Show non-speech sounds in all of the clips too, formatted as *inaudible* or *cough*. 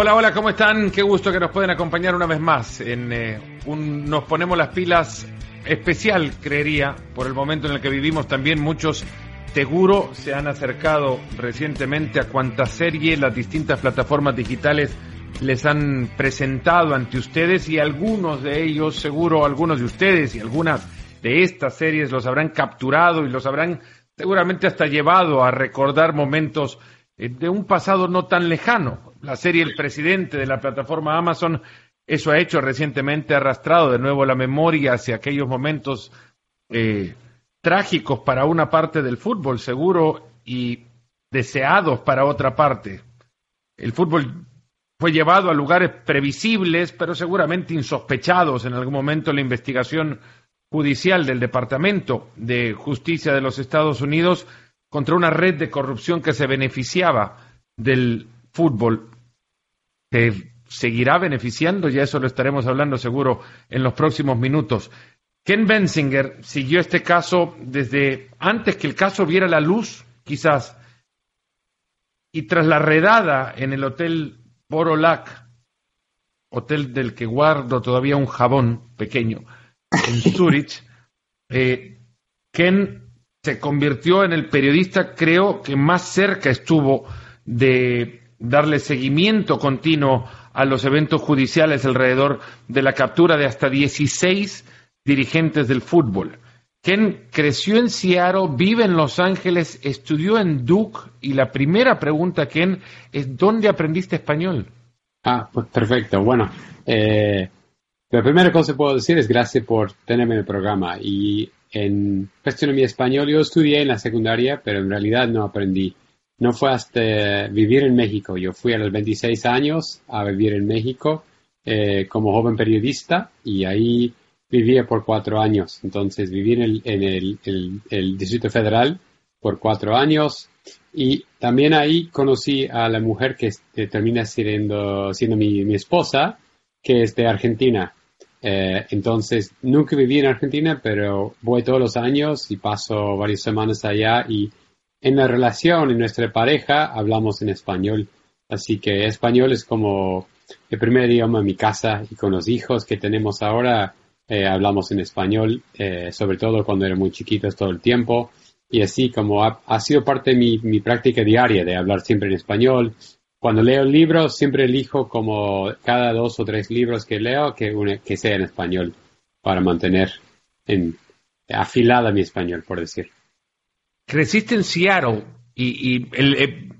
Hola, hola, ¿cómo están? Qué gusto que nos pueden acompañar una vez más en eh, un Nos ponemos las pilas especial, creería, por el momento en el que vivimos. También muchos, seguro, se han acercado recientemente a cuanta serie las distintas plataformas digitales les han presentado ante ustedes y algunos de ellos, seguro algunos de ustedes y algunas de estas series los habrán capturado y los habrán seguramente hasta llevado a recordar momentos de un pasado no tan lejano. La serie El Presidente de la plataforma Amazon, eso ha hecho recientemente, arrastrado de nuevo la memoria hacia aquellos momentos eh, trágicos para una parte del fútbol, seguro, y deseados para otra parte. El fútbol fue llevado a lugares previsibles, pero seguramente insospechados en algún momento en la investigación judicial del Departamento de Justicia de los Estados Unidos contra una red de corrupción que se beneficiaba del fútbol. Se seguirá beneficiando, ya eso lo estaremos hablando seguro en los próximos minutos. Ken Bensinger siguió este caso desde antes que el caso viera la luz, quizás, y tras la redada en el hotel Borolac, hotel del que guardo todavía un jabón pequeño en *laughs* Zurich, eh, Ken se convirtió en el periodista, creo, que más cerca estuvo de darle seguimiento continuo a los eventos judiciales alrededor de la captura de hasta 16 dirigentes del fútbol. Ken creció en Seattle, vive en Los Ángeles, estudió en Duke y la primera pregunta, Ken, es ¿dónde aprendiste español? Ah, pues perfecto. Bueno, eh, la primera cosa que puedo decir es gracias por tenerme en el programa. Y en de mi español, yo estudié en la secundaria, pero en realidad no aprendí. No fue hasta vivir en México. Yo fui a los 26 años a vivir en México eh, como joven periodista y ahí vivía por cuatro años. Entonces viví en el, en Distrito Federal por cuatro años y también ahí conocí a la mujer que termina siendo, siendo mi, mi esposa, que es de Argentina. Eh, entonces, nunca viví en Argentina, pero voy todos los años y paso varias semanas allá y en la relación, en nuestra pareja, hablamos en español. Así que español es como el primer idioma en mi casa y con los hijos que tenemos ahora eh, hablamos en español, eh, sobre todo cuando eran muy chiquitos todo el tiempo. Y así como ha, sido parte de mi, mi práctica diaria de hablar siempre en español, cuando leo libros, siempre elijo como cada dos o tres libros que leo que, sea en español para mantener en, afilada mi español, por decir. Creciste en Seattle y, el,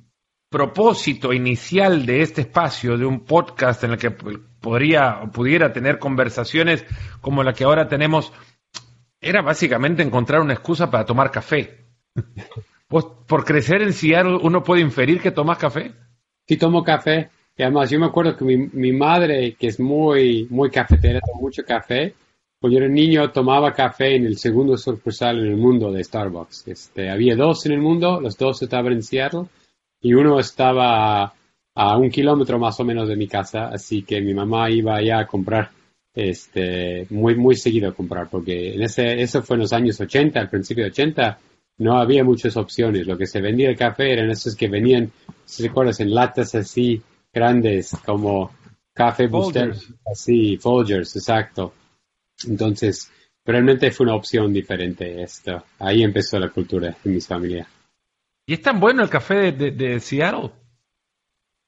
propósito inicial de este espacio, de un podcast en el que podría pudiera tener conversaciones como la que ahora tenemos, era básicamente encontrar una excusa para tomar café. *laughs* por crecer en Seattle, uno puede inferir que tomas café sí tomo café. Además, yo me acuerdo que mi, mi madre, que es muy, muy cafetera, toma mucho café. Cuando yo era niño, tomaba café en el segundo sucursal en el mundo de Starbucks. Este, había dos en el mundo, los dos estaban en Seattle y uno estaba a, un kilómetro más o menos de mi casa, así que mi mamá iba allá a comprar, este, muy, muy seguido a comprar, porque en ese, eso fue en los años 80, al principio de 80, no había muchas opciones. Lo que se vendía el café eran esos que venían, si recuerdas, en latas así grandes como café booster, así, Folgers, exacto. Entonces, realmente fue una opción diferente esto. Ahí empezó la cultura en mi familia. ¿Y es tan bueno el café de, Seattle?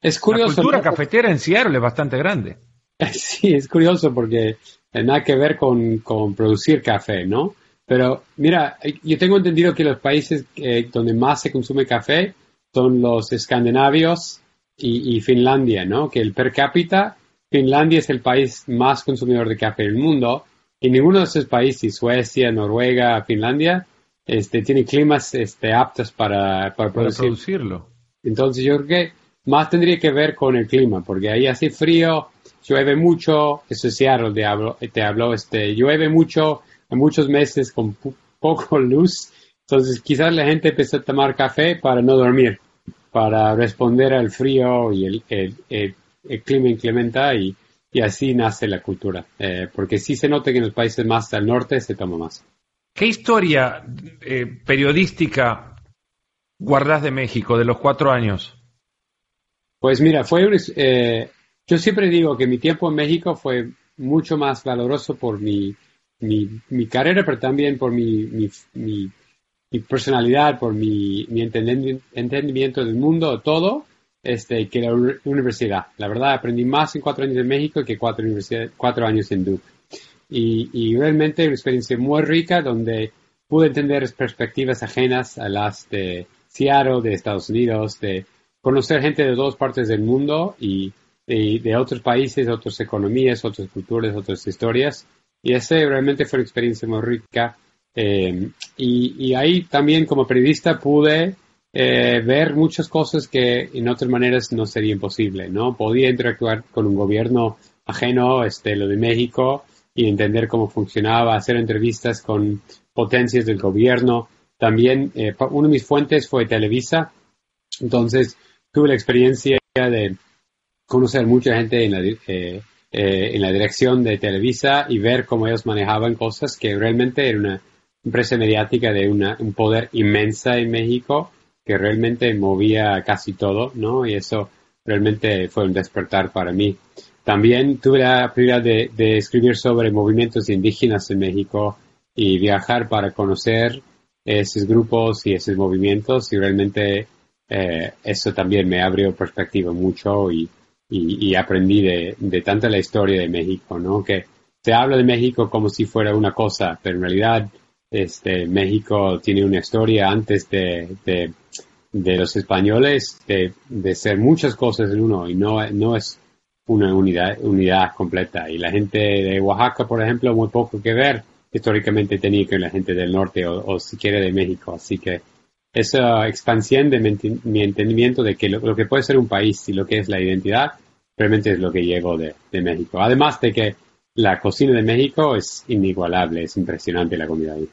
Es curioso. La cultura cafetera en Seattle es bastante grande. *laughs* Sí, es curioso porque nada que ver con, con producir café, ¿no? Pero mira, yo tengo entendido que los países eh, donde más se consume café son los escandinavios y, Finlandia, ¿no? Que el per cápita, Finlandia es el país más consumidor de café del mundo y ninguno de esos países, Suecia, Noruega, Finlandia, este, tiene climas este, aptos para, para, producirlo. Entonces yo creo que más tendría que ver con el clima, porque ahí hace frío, llueve mucho, eso es Seattle, te habló, te habló este, llueve mucho, muchos meses con poco *laughs* luz. Entonces quizás la gente empezó a tomar café para no dormir, para responder al frío y el, el, el, clima inclementa y, y, así nace la cultura. Eh, porque sí se nota que en los países más al norte se toma más. ¿Qué historia eh, periodística guardas de México de los cuatro años? Pues mira, fue eh, yo siempre digo que mi tiempo en México fue mucho más valoroso por mi, mi, carrera, pero también por mi, mi, personalidad, por mi, entendimiento del mundo, todo, este, que la universidad. La verdad, aprendí más en cuatro años en México que cuatro, cuatro años en Duke. Y, y realmente una experiencia muy rica donde pude entender perspectivas ajenas a las de Seattle, de Estados Unidos, de conocer gente de dos partes del mundo y de, otros países, otras economías, otras culturas, otras historias. Y ese realmente fue una experiencia muy rica. Eh, y, ahí también como periodista pude eh, ver muchas cosas que en otras maneras no sería posible, ¿no? Podía interactuar con un gobierno ajeno, este, lo de México, y entender cómo funcionaba, hacer entrevistas con potencias del gobierno. También eh, una de mis fuentes fue Televisa, entonces tuve la experiencia de conocer mucha gente en la, eh, eh, en la dirección de Televisa y ver cómo ellos manejaban cosas que realmente era una empresa mediática de una, un poder inmensa en México que realmente movía casi todo, ¿no? Y eso realmente fue un despertar para mí. También tuve la prioridad de, de escribir sobre movimientos indígenas en México y viajar para conocer esos grupos y esos movimientos y realmente eh, eso también me abrió perspectiva mucho y, y, aprendí de, de tanta la historia de México, ¿no? Que se habla de México como si fuera una cosa, pero en realidad este, México tiene una historia antes de, de, de los españoles de, de, ser muchas cosas en uno y no, no es una unidad, unidad completa. Y la gente de Oaxaca, por ejemplo, muy poco que ver históricamente tenía con la gente del norte o, o siquiera de México. Así que esa expansión de mi, entendimiento de que lo, que puede ser un país y lo que es la identidad realmente es lo que llevo de, México. Además de que la cocina de México es inigualable, es impresionante la comida ahí.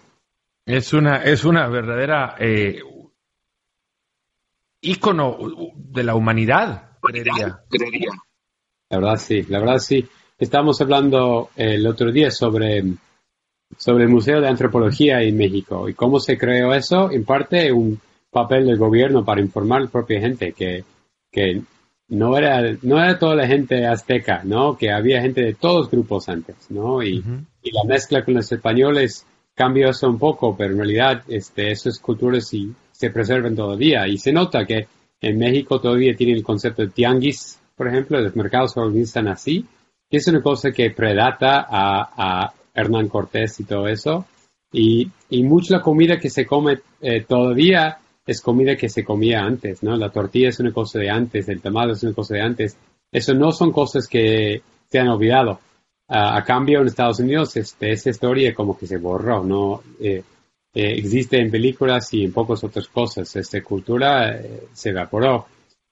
Es una, es una verdadera eh, ícono de la humanidad, creería. La verdad sí, la verdad sí. Estábamos hablando el otro día sobre sobre el Museo de Antropología en México y cómo se creó eso, en parte un papel del gobierno para informar a la propia gente que, que no era, no era toda la gente azteca, ¿no? Que había gente de todos grupos antes, ¿no? Y, y la mezcla con los españoles cambió eso un poco, pero en realidad este, esas culturas sí se preservan todavía y se nota que en México todavía tiene el concepto de tianguis, por ejemplo, los mercados se organizan así, que es una cosa que predata a Hernán Cortés y todo eso. Y, y mucha la comida que se come eh, todavía es comida que se comía antes, ¿no? La tortilla es una cosa de antes, el tamal es una cosa de antes. Eso no son cosas que se han olvidado. A cambio, en Estados Unidos, este, esa historia como que se borró, ¿no? Eh, eh, existe en películas y en pocas otras cosas. Esta cultura se evaporó.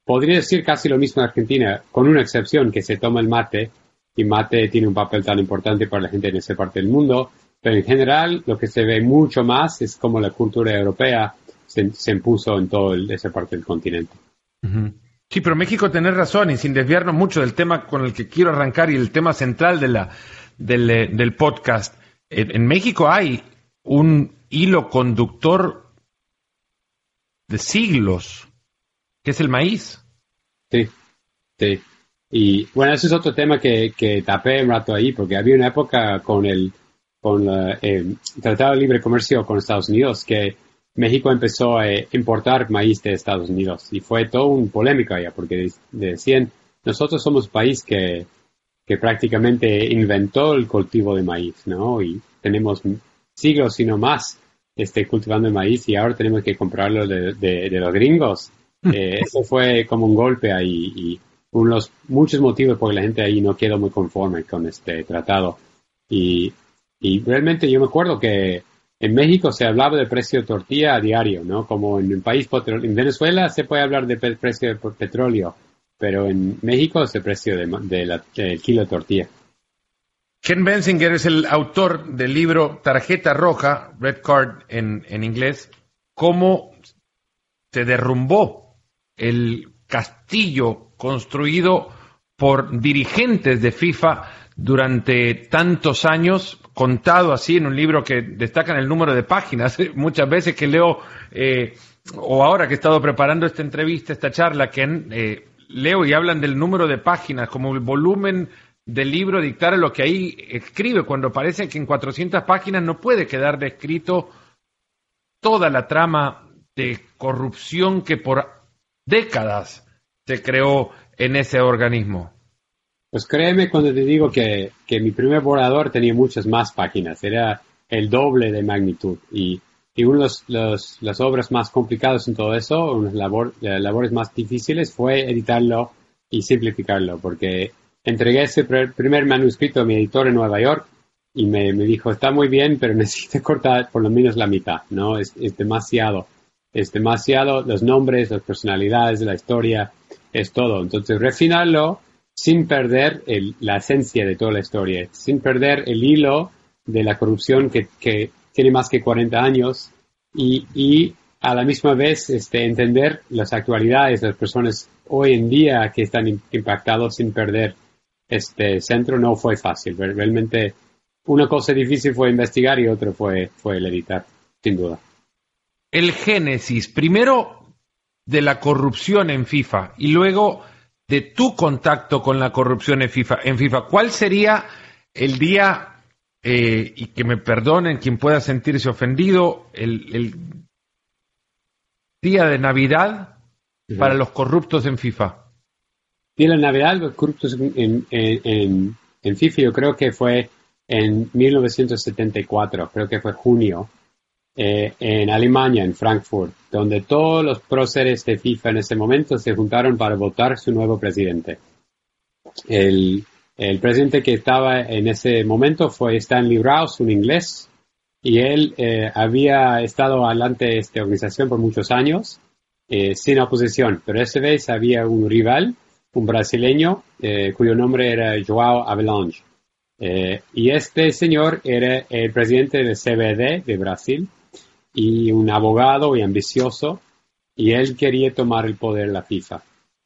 Podría decir casi lo mismo en Argentina, con una excepción, que se toma el mate y mate tiene un papel tan importante para la gente en esa parte del mundo, pero en general lo que se ve mucho más es cómo la cultura europea se, impuso en toda esa parte del continente. Sí, pero México tiene razón y sin desviarnos mucho del tema con el que quiero arrancar y el tema central de la, del, eh, podcast, en, México hay un hilo conductor de siglos, que es el maíz. Sí, sí. Y bueno, ese es otro tema que, que tapé un rato ahí, porque había una época con el, con el Tratado de Libre Comercio con Estados Unidos que México empezó a importar maíz de Estados Unidos y fue todo un polémico allá, porque decían, nosotros somos país que, que prácticamente inventó el cultivo de maíz, ¿no? Y tenemos siglos, si no más, este, cultivando el maíz y ahora tenemos que comprarlo de, de, los gringos. *laughs* Eh, eso fue como un golpe ahí y uno de los muchos motivos por la gente ahí no quedó muy conforme con este tratado. Y, y realmente yo me acuerdo que en México se hablaba del precio de tortilla a diario, ¿no? Como en un país, en Venezuela se puede hablar del precio de petróleo, pero en México es el precio de, del kilo de tortilla. Ken Bensinger es el autor del libro Tarjeta Roja, Red Card en, en inglés, cómo se derrumbó el castillo construido por dirigentes de FIFA durante tantos años, contado así en un libro que destacan el número de páginas. *laughs* Muchas veces que leo, eh, o ahora que he estado preparando esta entrevista, esta charla, que eh, leo y hablan del número de páginas, como el volumen del libro dictar lo que ahí escribe, cuando parece que en 400 páginas no puede quedar descrito toda la trama de corrupción que por décadas se creó en ese organismo. Pues créeme cuando te digo que, mi primer borrador tenía muchas más páginas, era el doble de magnitud. Y, y una de las obras más complicadas en todo eso, una de las labores más difíciles, fue editarlo y simplificarlo, porque entregué ese primer manuscrito a mi editor en Nueva York y me, dijo, está muy bien, pero *laughs* necesito cortar por lo menos la mitad, ¿no? Es, es demasiado, es demasiado, los nombres, las personalidades de la historia, es todo. Entonces, refinarlo sin perder la esencia de toda la historia, sin perder el hilo de la corrupción que, tiene más que 40 años y, a la misma vez este, entender las actualidades de las personas hoy en día que están impactados sin perder este centro no fue fácil. Realmente una cosa difícil fue investigar y otra fue, fue el editar, sin duda. El génesis, primero de la corrupción en FIFA y luego de tu contacto con la corrupción en FIFA. En FIFA, ¿cuál sería el día, eh, y que me perdonen quien pueda sentirse ofendido, el, día de Navidad para los corruptos en FIFA? Día de Navidad, los corruptos en, en, en FIFA, yo creo que fue en 1974, creo que fue junio, eh, en Alemania, en Frankfurt, donde todos los próceres de FIFA en ese momento se juntaron para votar su nuevo presidente. El, presidente que estaba en ese momento fue Stanley Rouse, un inglés, y él eh, había estado adelante de esta organización por muchos años, eh, sin oposición, pero esa vez había un rival, un brasileño, cuyo nombre era Joao Avelange. y este señor era el presidente del CBD de Brasil, y un abogado y ambicioso, y él quería tomar el poder de la FIFA.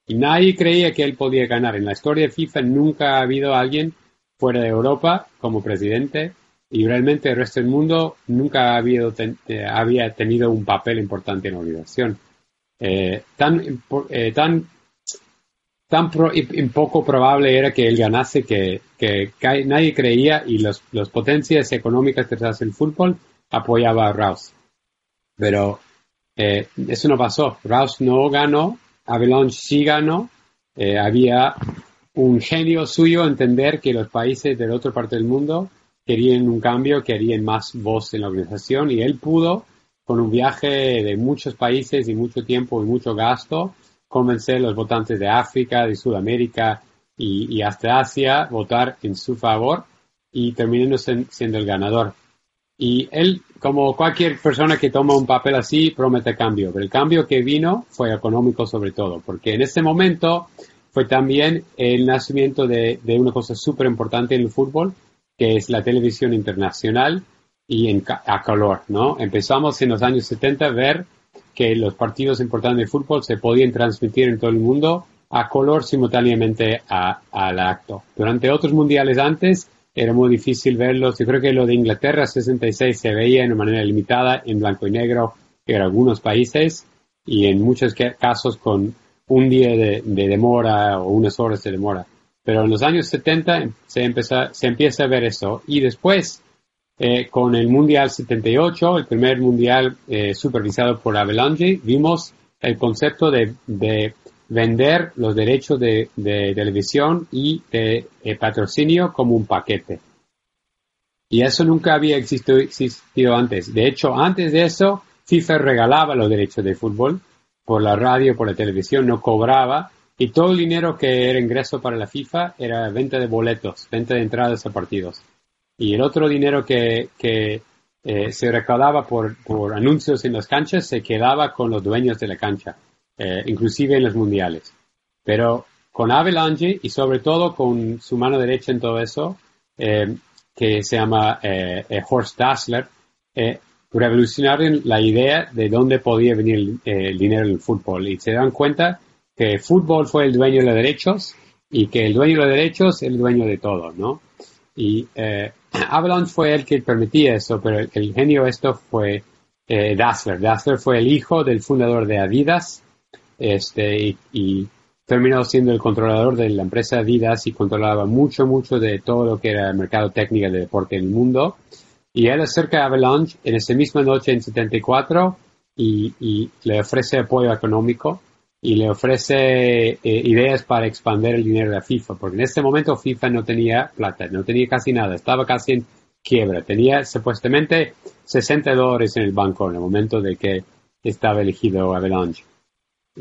Y nadie creía que él podía ganar. En la historia de FIFA nunca ha habido alguien fuera de Europa como presidente y realmente el resto del mundo nunca ha habido eh, había tenido un papel importante en la organización. Eh, tan eh, tan tan poco probable era que él ganase que, que, nadie creía y las los potencias económicas que hace el fútbol apoyaba a Rouse. Pero eh, eso no pasó. Rouse no ganó, Avalanche sí ganó. Eh, había un genio suyo entender que los países de la otra parte del mundo querían un cambio, querían más voz en la organización y él pudo, con un viaje de muchos países y mucho tiempo y mucho gasto, convencer a los votantes de África, de Sudamérica y, y hasta Asia votar en su favor y terminando siendo el ganador. Y él, como cualquier persona que toma un papel así, promete cambio. Pero el cambio que vino fue económico sobre todo, porque en ese momento fue también el nacimiento de, una cosa súper importante en el fútbol, que es la televisión internacional y en, a color, ¿no? Empezamos en los años 70 a ver que los partidos importantes de fútbol se podían transmitir en todo el mundo a color simultáneamente al acto. Durante otros mundiales antes, era muy difícil verlos. Yo creo que lo de Inglaterra 66 se veía de manera limitada en blanco y negro en algunos países y en muchos casos con un día de, demora o unas horas de demora. Pero en los años 70 se, empezó, se empieza a ver eso. Y después, eh, con el Mundial 78, el primer Mundial eh, supervisado por Avalanche, vimos el concepto de, de vender los derechos de, televisión y de, eh, patrocinio como un paquete. Y eso nunca había existido, antes. De hecho, antes de eso, FIFA regalaba los derechos de fútbol por la radio, por la televisión, no cobraba. Y todo el dinero que era ingreso para la FIFA era venta de boletos, venta de entradas a partidos. Y el otro dinero que, eh, se recaudaba por, por anuncios en las canchas se quedaba con los dueños de la cancha. Eh, inclusive en los mundiales. Pero con Avalanche y sobre todo con su mano derecha en todo eso, eh, que se llama eh, Horst Dassler, revolucionaron la idea de dónde podía venir el, dinero en el fútbol y se dan cuenta que el fútbol fue el dueño de los derechos y que el dueño de los derechos es el dueño de todo, ¿no? Y *clears throat* Avalanche fue el que permitía eso, pero el, el genio esto fue Dassler. Dassler fue el hijo del fundador de Adidas, este, y, terminó siendo el controlador de la empresa Adidas y controlaba mucho, mucho de todo lo que era el mercado técnico de deporte en el mundo. Y él acerca a Avalanche en esa misma noche en 74 y, y le ofrece apoyo económico y le ofrece eh, ideas para expandir el dinero de FIFA, porque en este momento FIFA no tenía plata, no tenía casi nada, estaba casi en quiebra, tenía supuestamente 60 dólares en el banco en el momento de que estaba elegido Avalanche.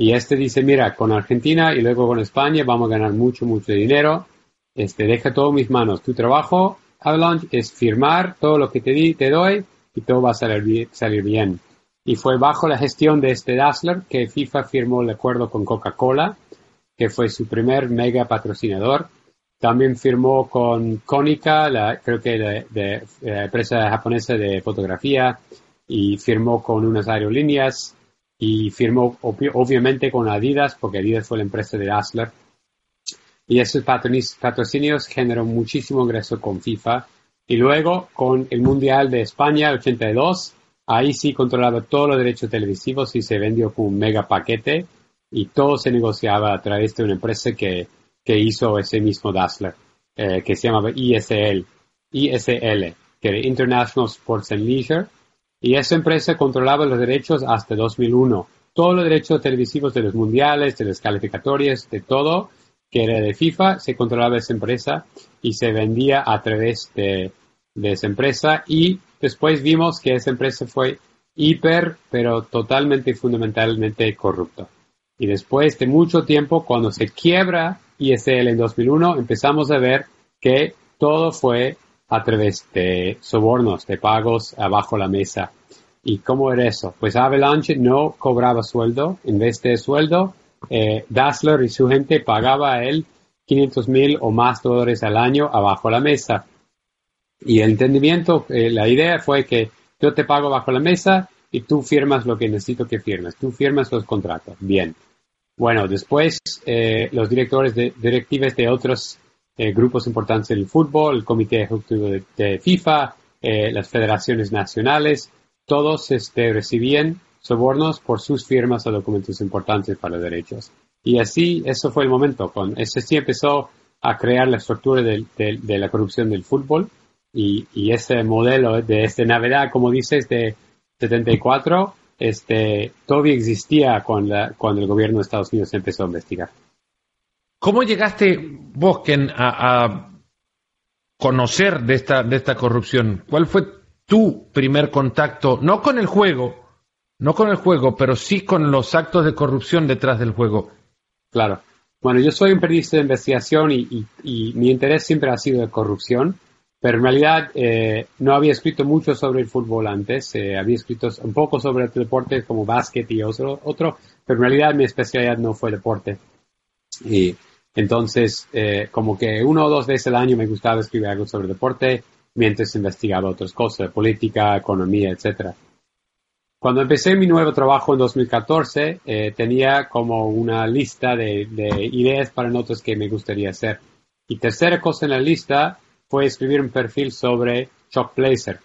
Y este dice, mira, con Argentina y luego con España vamos a ganar mucho, mucho dinero. Este, deja todo en mis manos. Tu trabajo, Avalanche, es firmar todo lo que te di, te doy y todo va a salir, bien. Y fue bajo la gestión de este Dassler que FIFA firmó el acuerdo con Coca-Cola, que fue su primer mega patrocinador. También firmó con Konica, creo que la empresa japonesa de fotografía, y firmó con unas aerolíneas y firmó obviamente con Adidas, porque Adidas fue la empresa de Dassler. Y esos patrocinios generó muchísimo ingreso con FIFA. Y luego con el Mundial de España 82, ahí sí controlaba todos los derechos televisivos y se vendió con un mega paquete y todo se negociaba a través de una empresa que, que hizo ese mismo Dassler, eh, que se llamaba ISL, ISL, que era International Sports and Leisure, y esa empresa controlaba los derechos hasta 2001. Todos los derechos televisivos de los mundiales, de las calificatorias, de todo que era de FIFA, se controlaba esa empresa y se vendía a través de, esa empresa. Y después vimos que esa empresa fue hiper, pero totalmente y fundamentalmente corrupta. Y después de mucho tiempo, cuando se quiebra ISL en 2001, empezamos a ver que todo fue a través de sobornos, de pagos abajo la mesa. ¿Y cómo era eso? Pues Avalanche no cobraba sueldo. En vez de sueldo, eh, Dassler y su gente pagaba a él 500 mil o más dólares al año abajo la mesa. Y el entendimiento, eh, la idea fue que yo te pago bajo la mesa y tú firmas lo que necesito que firmes. Tú firmas los contratos. Bien. Bueno, después eh, los directores de directivas de otros eh, grupos importantes del fútbol, el Comité Ejecutivo de, FIFA, eh, las federaciones nacionales, todos este, recibían sobornos por sus firmas o documentos importantes para derechos. Y así, eso fue el momento. Con, ese sí empezó a crear la estructura de, la corrupción del fútbol y, ese modelo de este Navidad, como dices, de 74, este, todavía existía cuando, cuando el gobierno de Estados Unidos empezó a investigar. ¿Cómo llegaste vos, a, conocer de esta, de esta corrupción? ¿Cuál fue tu primer contacto, no con el juego, no con el juego, pero sí con los actos de corrupción detrás del juego? Claro. Bueno, yo soy un periodista de investigación y, mi interés siempre ha sido de corrupción, pero en realidad eh, no había escrito mucho sobre el fútbol antes, eh, había escrito un poco sobre el deporte como básquet y otro, pero en realidad mi especialidad no fue deporte. Y entonces, eh, como que uno o dos veces al año me gustaba escribir algo sobre deporte, mientras investigaba otras cosas, política, economía, etc. Cuando empecé mi nuevo trabajo en 2014, eh, tenía como una lista de, ideas para notas que me gustaría hacer. Y tercera cosa en la lista fue escribir un perfil sobre Chuck Blazer.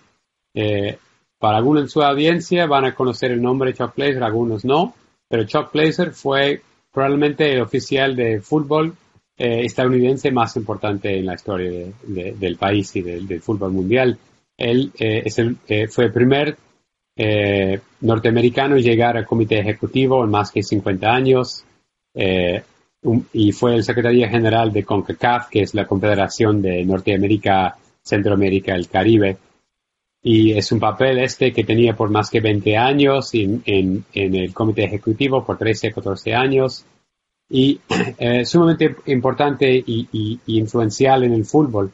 Eh, para algunos en su audiencia van a conocer el nombre de Chuck Blazer, algunos no, pero Chuck Blazer fue probablemente el oficial de fútbol eh, estadounidense más importante en la historia del país y del, fútbol mundial. Él eh, eh, fue el primer norteamericano en llegar al comité ejecutivo en más de 50 años y fue el secretario general de CONCACAF, que es la Confederación de Norteamérica, Centroamérica y el Caribe. Y es un papel este que tenía por más que 20 años en, en, en el comité ejecutivo, por 13, 14 años y *clears throat* eh, sumamente importante y, influencial en el fútbol.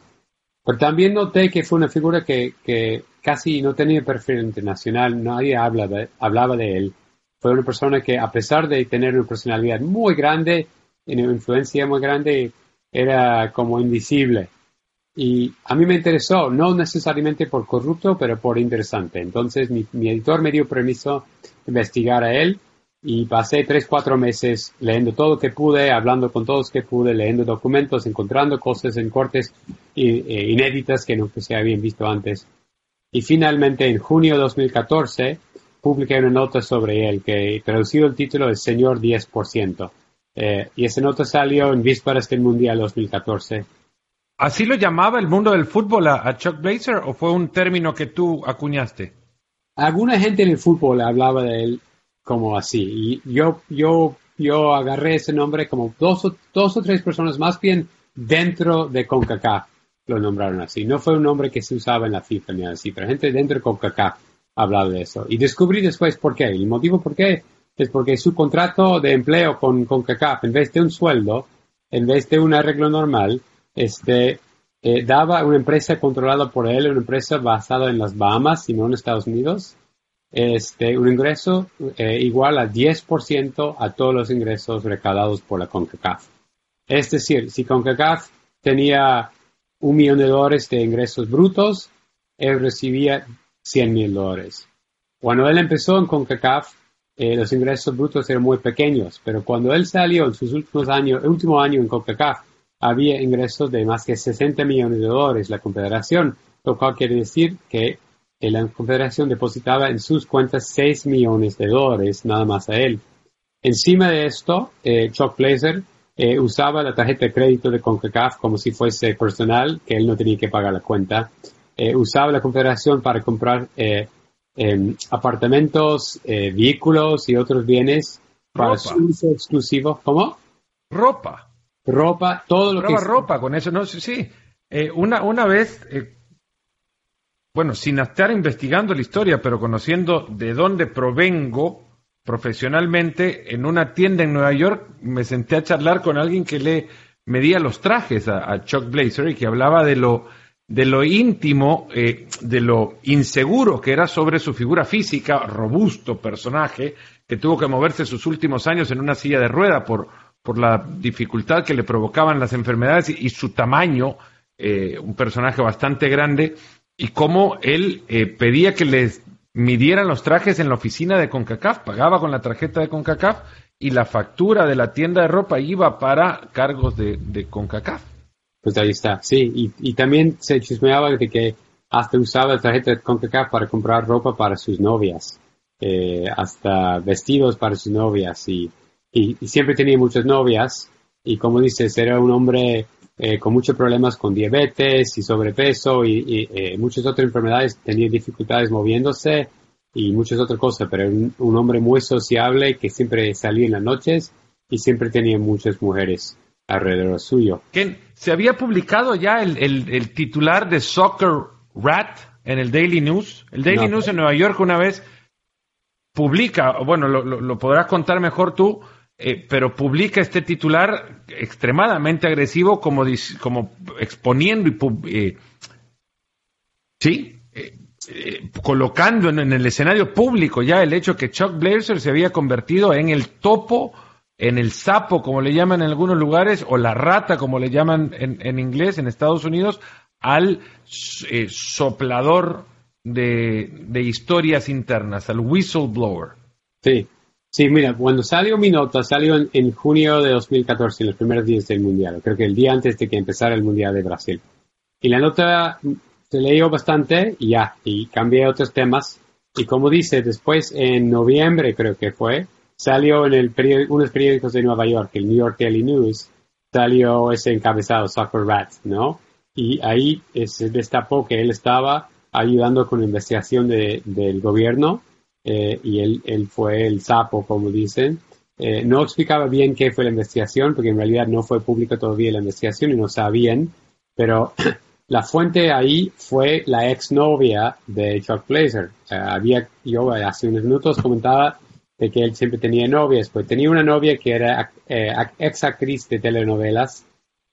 Pero también noté que fue una figura que, casi no tenía perfil internacional, nadie habla hablaba de él. Fue una persona que a pesar de tener una personalidad muy grande, una influencia muy grande, era como invisible. Y a mí me interesó, no necesariamente por corrupto, pero por interesante. Entonces mi, editor me dio permiso investigar a él y pasé tres, cuatro meses leyendo todo lo que pude, hablando con todos que pude, leyendo documentos, encontrando cosas en cortes eh, inéditas que no se habían visto antes. Y finalmente, en junio de 2014, publiqué una nota sobre él que traducido el título es Señor 10%. Eh, y esa nota salió en vísperas del Mundial 2014. ¿Así lo llamaba el mundo del fútbol a, Chuck Blazer o fue un término que tú acuñaste? Alguna gente en el fútbol hablaba de él como así. Y yo, yo, yo agarré ese nombre como dos o, dos o tres personas más bien dentro de CONCACAF lo nombraron así. No fue un nombre que se usaba en la FIFA ni así, pero gente dentro de CONCACAF hablaba de eso. Y descubrí después por qué. El motivo por qué es porque su contrato de empleo con CONCACAF, en vez de un sueldo, en vez de un arreglo normal, este, eh, daba una empresa controlada por él, una empresa basada en las Bahamas y no en Estados Unidos, este, un ingreso eh, igual a 10% a todos los ingresos recaudados por la CONCACAF. Es decir, si CONCACAF tenía un millón de dólares de ingresos brutos, él recibía 100 mil dólares. Cuando él empezó en CONCACAF, eh, los ingresos brutos eran muy pequeños, pero cuando él salió en sus últimos años, el último año en CONCACAF, había ingresos de más que 60 millones de dólares la Confederación, lo cual quiere decir que la Confederación depositaba en sus cuentas 6 millones de dólares nada más a él. Encima de esto, eh, Chuck Blazer eh, usaba la tarjeta de crédito de CONCACAF como si fuese personal, que él no tenía que pagar la cuenta. Eh, usaba la Confederación para comprar em, apartamentos, vehículos y otros bienes para su uso exclusivo. ¿Cómo? Ropa ropa, todo lo que... ropa con eso, no, sí, sí. Eh, una, una vez, eh, bueno, sin estar investigando la historia, pero conociendo de dónde provengo profesionalmente, en una tienda en Nueva York me senté a charlar con alguien que le medía los trajes a, Chuck Blazer y que hablaba de lo, de lo íntimo, eh, de lo inseguro que era sobre su figura física, robusto personaje, que tuvo que moverse sus últimos años en una silla de rueda por por la dificultad que le provocaban las enfermedades y, su tamaño, eh, un personaje bastante grande, y cómo él eh, pedía que les midieran los trajes en la oficina de CONCACAF, pagaba con la tarjeta de CONCACAF y la factura de la tienda de ropa iba para cargos de, CONCACAF. Pues ahí está, sí, y, también se chismeaba de que hasta usaba la tarjeta de CONCACAF para comprar ropa para sus novias, eh, hasta vestidos para sus novias y y, siempre tenía muchas novias y como dices, era un hombre eh, con muchos problemas con diabetes y sobrepeso y, eh, muchas otras enfermedades, tenía dificultades moviéndose y muchas otras cosas, pero un, un hombre muy sociable que siempre salía en las noches y siempre tenía muchas mujeres alrededor suyo. ¿Se había publicado ya el, el, titular de Soccer Rat en el Daily News? El Daily News en Nueva York una vez publica, bueno, lo, lo podrás contar mejor tú, eh, pero publica este titular extremadamente agresivo como, exponiendo y eh, sí eh, colocando en, el escenario público ya el hecho que Chuck Blazer se había convertido en el topo en el sapo como le llaman en algunos lugares o la rata como le llaman en, en inglés en Estados Unidos al soplador de, de historias internas al whistleblower. Sí Sí, mira, cuando salió mi nota, salió en, junio de 2014, en los primeros días del Mundial, creo que el día antes de que empezara el Mundial de Brasil. Y la nota se leyó bastante y ya, y cambié otros temas. Y como dice, después en noviembre creo que fue, salió en el unos periódicos de Nueva York, el New York Daily News, salió ese encabezado, Soccer Rat, ¿no? Y ahí se destapó que él estaba ayudando con la investigación de, del gobierno eh, y él, él, fue el sapo, como dicen. Eh, no explicaba bien qué fue la investigación, porque en realidad no fue pública todavía la investigación y no sabían, pero *clears throat* la fuente ahí fue la exnovia de Chuck Blazer. había, yo hace unos minutos comentaba de que él siempre tenía novias, pues tenía una novia que era eh, ex actriz de telenovelas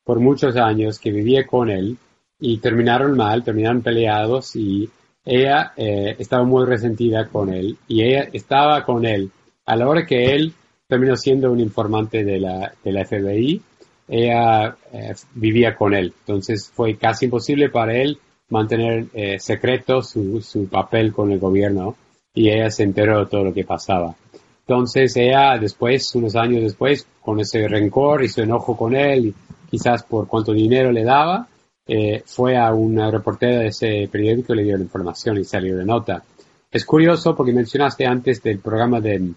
por muchos años, que vivía con él y terminaron mal, terminaron peleados y ella eh, estaba muy resentida con él y ella estaba con él. A la hora que él terminó siendo un informante de la, de la FBI, ella eh, vivía con él. Entonces fue casi imposible para él mantener eh, secreto su, su, papel con el gobierno y ella se enteró de todo lo que pasaba. Entonces ella después, unos años después, con ese rencor y su enojo con él, quizás por cuánto dinero le daba, eh, fue a una reportera de ese periódico y le dio la información y salió de nota. Es curioso porque mencionaste antes del programa de,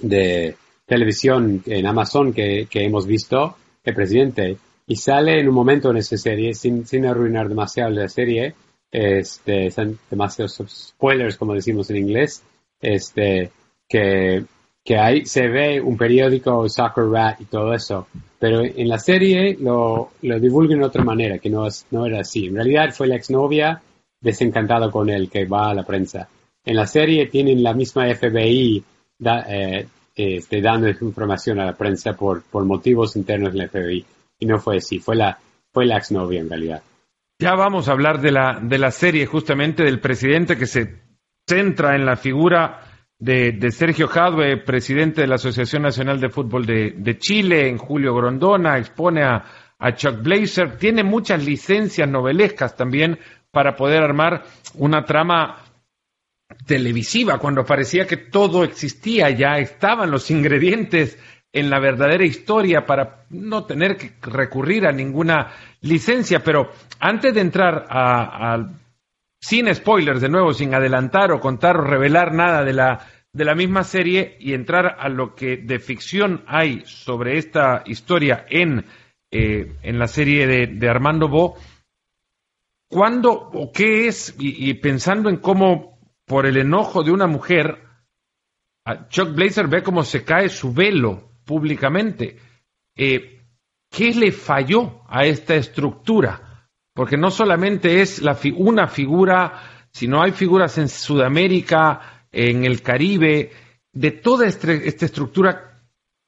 de televisión en Amazon que, que hemos visto, el presidente, y sale en un momento en esa serie, sin, sin arruinar demasiado la serie, este, son demasiados spoilers, como decimos en inglés, este, que, que ahí se ve un periódico Soccer Rat y todo eso, pero en la serie lo, lo divulgan de otra manera, que no, es, no era así. En realidad fue la exnovia desencantada con él que va a la prensa. En la serie tienen la misma FBI eh, este, dando información a la prensa por, por motivos internos del FBI. Y no fue así, fue la, fue la exnovia en realidad. Ya vamos a hablar de la, de la serie justamente del presidente que se centra en la figura de, Sergio Jadwe, presidente de la Asociación Nacional de Fútbol de, Chile, en Julio Grondona, expone a, a, Chuck Blazer, tiene muchas licencias novelescas también para poder armar una trama televisiva, cuando parecía que todo existía, ya estaban los ingredientes en la verdadera historia para no tener que recurrir a ninguna licencia. Pero antes de entrar a, sin spoilers, de nuevo, sin adelantar o contar o revelar nada de la, de la misma serie y entrar a lo que de ficción hay sobre esta historia en, eh, en la serie de, Armando Bo, ¿cuándo o qué es, y pensando en cómo por el enojo de una mujer, Chuck Blazer ve cómo se cae su velo públicamente. Eh, ¿Qué le falló a esta estructura? Porque no solamente es la una figura, sino hay figuras en Sudamérica, en el Caribe, de toda este, esta estructura.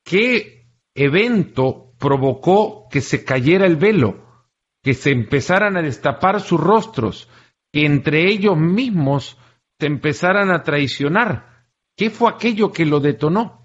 ¿Qué evento provocó que se cayera el velo? Que se empezaran a destapar sus rostros, que entre ellos mismos se empezaran a traicionar. ¿Qué fue aquello que lo detonó?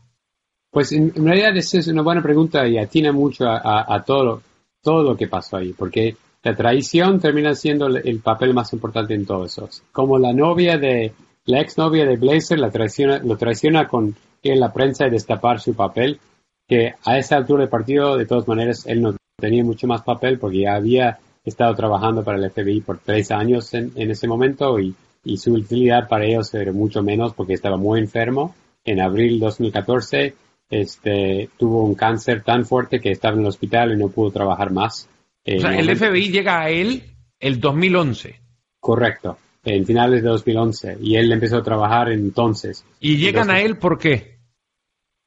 Pues en, realidad esa es una buena pregunta y atina mucho a, todo, lo, todo lo que pasó ahí, porque la traición termina siendo el, papel más importante en todo eso. Como la novia de, la exnovia de Blazer la traiciona, lo traiciona con en la prensa y destapar su papel, que a esa altura del partido, de todas maneras, él no tenía mucho más papel porque ya había estado trabajando para el FBI por tres años en, en ese momento y, y su utilidad para ellos era mucho menos porque estaba muy enfermo. En abril 2014 este, tuvo un cáncer tan fuerte que estaba en el hospital y no pudo trabajar más. O sea, el FBI llega a él el 2011. Correcto, en finales de 2011. Y él empezó a trabajar entonces. ¿Y llegan a él por qué?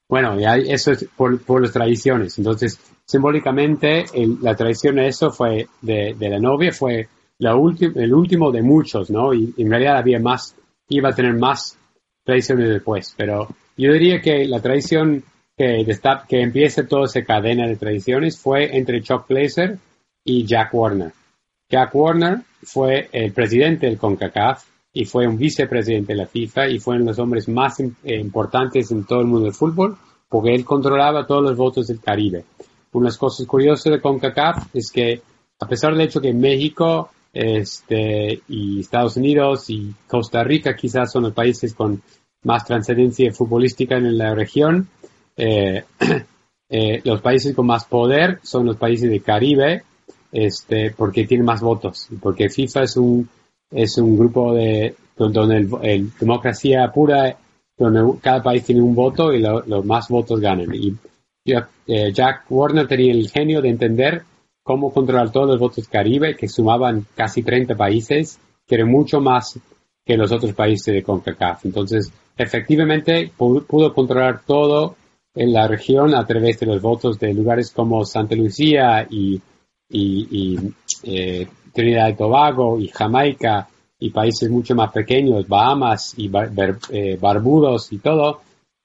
Bueno, eso es por, por las tradiciones. Entonces, simbólicamente, la tradición de eso fue de, de la novia, fue la el último de muchos, ¿no? Y, en realidad había más, iba a tener más tradiciones después. Pero yo diría que la tradición que, que empieza toda esa cadena de tradiciones fue entre Chuck Blazer y Jack Warner. Jack Warner fue el presidente del CONCACAF y fue un vicepresidente de la FIFA y fue uno de los hombres más eh, importantes en todo el mundo del fútbol porque él controlaba todos los votos del Caribe. Una de las cosas curiosas de CONCACAF es que a pesar del hecho que México este, y Estados Unidos y Costa Rica quizás son los países con más trascendencia futbolística en la región, eh, *clears throat* eh, los países con más poder son los países del Caribe, este, porque tienen más votos, porque FIFA es un, es un grupo de, donde el, democracia pura, donde cada país tiene un voto y los más votos ganan. Y eh, Jack Warner tenía el genio de entender cómo controlar todos los votos Caribe, que sumaban casi 30 países, que era mucho más que los otros países de CONCACAF. Entonces, efectivamente, pudo controlar todo en la región a través de los votos de lugares como Santa Lucía y, eh, Trinidad y Tobago y Jamaica y países mucho más pequeños, Bahamas y eh, Barbudos y todo,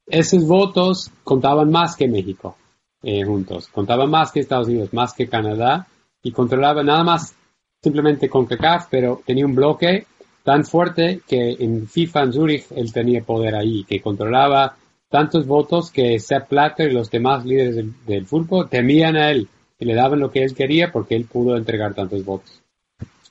esos votos contaban más que México eh, juntos, contaban más que Estados Unidos, más que Canadá y controlaba nada más simplemente con CACAF, pero tenía un bloque tan fuerte que en FIFA en Zurich él tenía poder ahí, que controlaba tantos votos que Sepp Blatter y los demás líderes del, fútbol temían a él y le daban lo que él quería porque él pudo entregar tantos votos.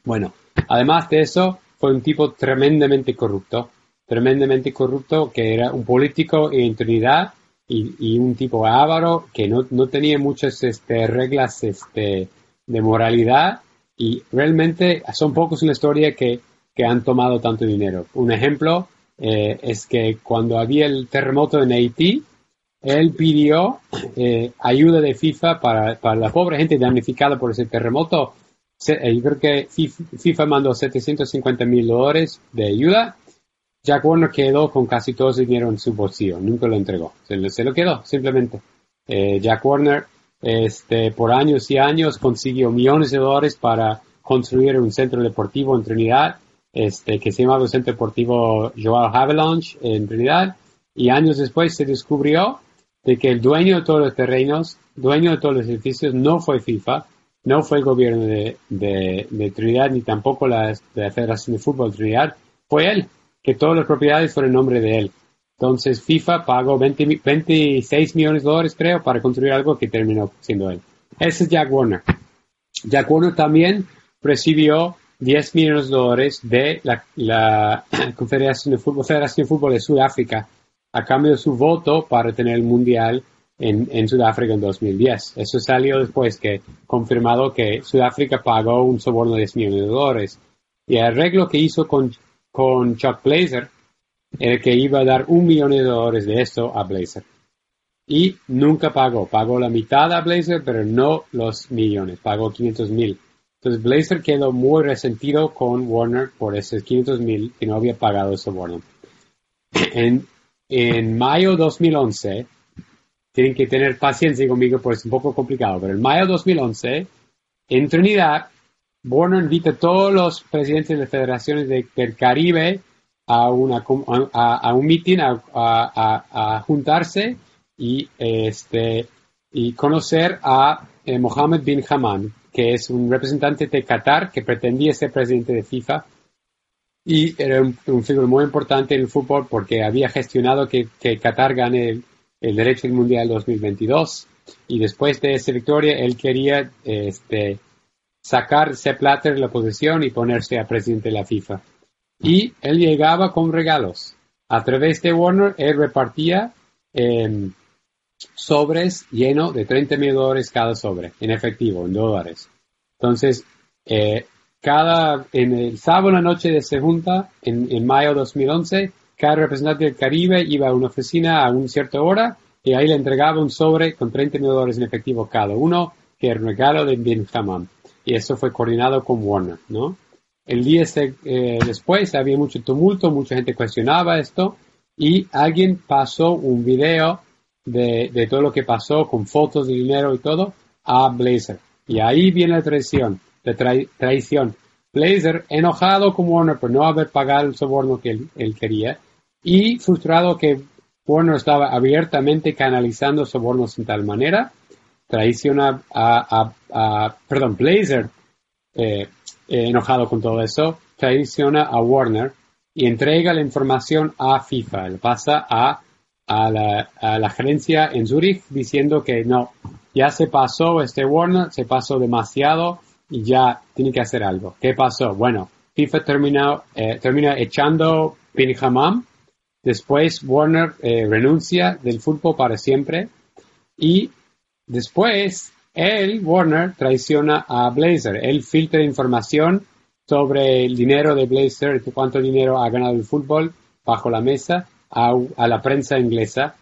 Bueno, además de eso, fue un tipo tremendamente corrupto, tremendamente corrupto, que era un político en Trinidad y, un tipo avaro que no, no tenía muchas este, reglas este, de moralidad y realmente son pocos en la historia que, que han tomado tanto dinero. Un ejemplo eh, es que cuando había el terremoto en Haití, él pidió eh, ayuda de FIFA para, para, la pobre gente damnificada por ese terremoto. Eh, yo creo que FIFA mandó 750 mil dólares de ayuda. Jack Warner quedó con casi todo ese dinero en su bolsillo, nunca lo entregó, se, lo quedó simplemente. Eh, Jack Warner este, por años y años consiguió millones de dólares para construir un centro deportivo en Trinidad, este, que se llamaba el Centro Deportivo Joao Havelange en Trinidad, y años después se descubrió de que el dueño de todos los terrenos, dueño de todos los edificios, no fue FIFA, no fue el gobierno de, Trinidad, ni tampoco la, la, Federación de Fútbol de Trinidad, fue él, que todas las propiedades fueron en nombre de él. Entonces FIFA pagó 26 millones de dólares, creo, para construir algo que terminó siendo él. Ese es Jack Warner. Jack Warner también recibió 10 millones de dólares de la, *clears throat* Confederación Federación de Fútbol de Sudáfrica a cambio de su voto para tener el Mundial en, Sudáfrica en 2010. Eso salió después que confirmado que Sudáfrica pagó un soborno de 10 millones de dólares. Y el arreglo que hizo con, con Chuck Blazer era que iba a dar un millón de dólares de esto a Blazer. Y nunca pagó. Pagó la mitad a Blazer, pero no los millones. Pagó 500 mil. Entonces Blazer quedó muy resentido con Warner por esos 500 mil que no había pagado el soborno. *clears throat* En, en mayo 2011, tienen que tener paciencia conmigo porque es un poco complicado, pero en mayo 2011, en Trinidad, Warner invita a todos los presidentes de federaciones del Caribe a, una, a, un meeting, a, juntarse y, este, y conocer a eh, Mohammed bin Haman, que es un representante de Qatar que pretendía ser presidente de FIFA y era un, figura muy importante en el fútbol porque había gestionado que, que Qatar gane el, derecho del Mundial 2022 y después de esa victoria él quería este, sacar Sepp Blatter de la posición y ponerse a presidente de la FIFA. Y él llegaba con regalos. A través de Warner, él repartía em, sobres llenos de 30 mil dólares cada sobre, en efectivo, en dólares. Entonces, eh, cada, en el sábado la noche de esa junta, en, en mayo de 2011, cada representante del Caribe iba a una oficina a una cierta hora y ahí le entregaba un sobre con 30 mil dólares en efectivo cada uno, que era un regalo de Hammam. Y eso fue coordinado con Warner, ¿no? El día eh, después había mucho tumulto, mucha gente cuestionaba esto y alguien pasó un video de, de todo lo que pasó con fotos de dinero y todo a Blazer. Y ahí viene la traición de traición. Blazer, enojado con Warner por no haber pagado el soborno que él, quería y frustrado que Warner estaba abiertamente canalizando sobornos en tal manera, traiciona a, a, perdón, Blazer, eh, enojado con todo eso, traiciona a Warner y entrega la información a FIFA, le pasa a, a, la, a la gerencia en Zurich diciendo que no, ya se pasó este Warner, se pasó demasiado, y ya tiene que hacer algo. ¿Qué pasó? Bueno, FIFA termina, eh, termina echando Bin después Warner eh, renuncia del fútbol para siempre y después él, Warner, traiciona a Blazer. Él filtra información sobre el dinero de Blazer, cuánto dinero ha ganado el fútbol bajo la mesa a, a la prensa inglesa.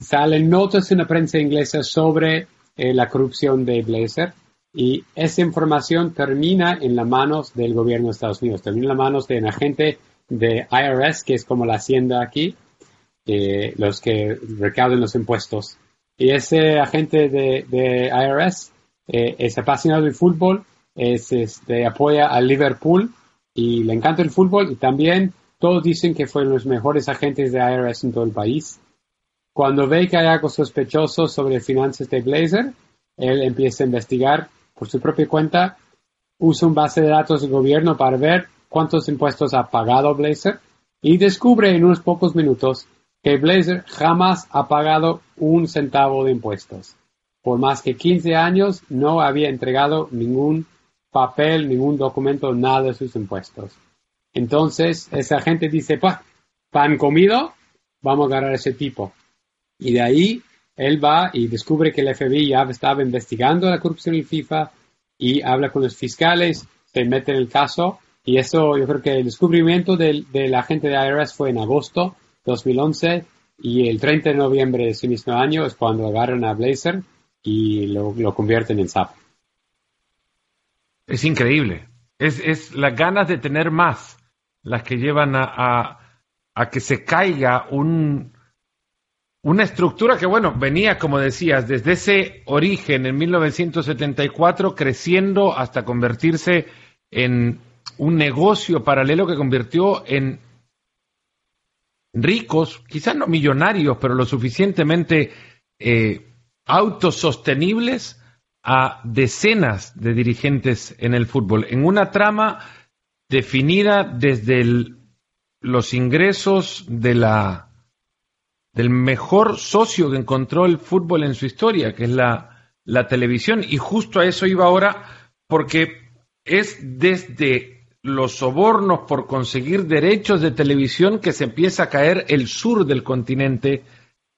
Salen notas en la prensa inglesa sobre eh, la corrupción de Blazer y esa información termina en las manos del gobierno de Estados Unidos, termina en las manos de un agente de IRS, que es como la hacienda aquí, eh, los que recaudan los impuestos. Y ese agente de, de IRS eh, es apasionado del fútbol, es, este, apoya a Liverpool y le encanta el fútbol y también todos dicen que fue los mejores agentes de IRS en todo el país. Cuando ve que hay algo sospechoso sobre finanzas de Blazer, él empieza a investigar por su propia cuenta, usa un base de datos del gobierno para ver cuántos impuestos ha pagado Blazer y descubre en unos pocos minutos que Blazer jamás ha pagado un centavo de impuestos. Por más que 15 años no había entregado ningún papel, ningún documento, nada de sus impuestos. Entonces, esa gente dice, pues, pan comido, vamos a agarrar a ese tipo. Y de ahí él va y descubre que el FBI ya estaba investigando la corrupción en FIFA y habla con los fiscales, se mete en el caso y eso yo creo que el descubrimiento del, del agente de IRS fue en agosto 2011 y el 30 de noviembre de ese mismo año es cuando agarran a Blazer y lo, convierten en sapo. Es increíble. Es, es, las ganas de tener más las que llevan a, a, que se caiga un, una estructura que, bueno, venía, como decías, desde ese origen en 1974, creciendo hasta convertirse en un negocio paralelo que convirtió en ricos, quizás no millonarios, pero lo suficientemente eh, autosostenibles a decenas de dirigentes en el fútbol, en una trama definida desde los ingresos de la, del mejor socio que encontró el fútbol en su historia, que es la, televisión. Y justo a eso iba ahora, porque es desde los sobornos por conseguir derechos de televisión que se empieza a caer el sur del continente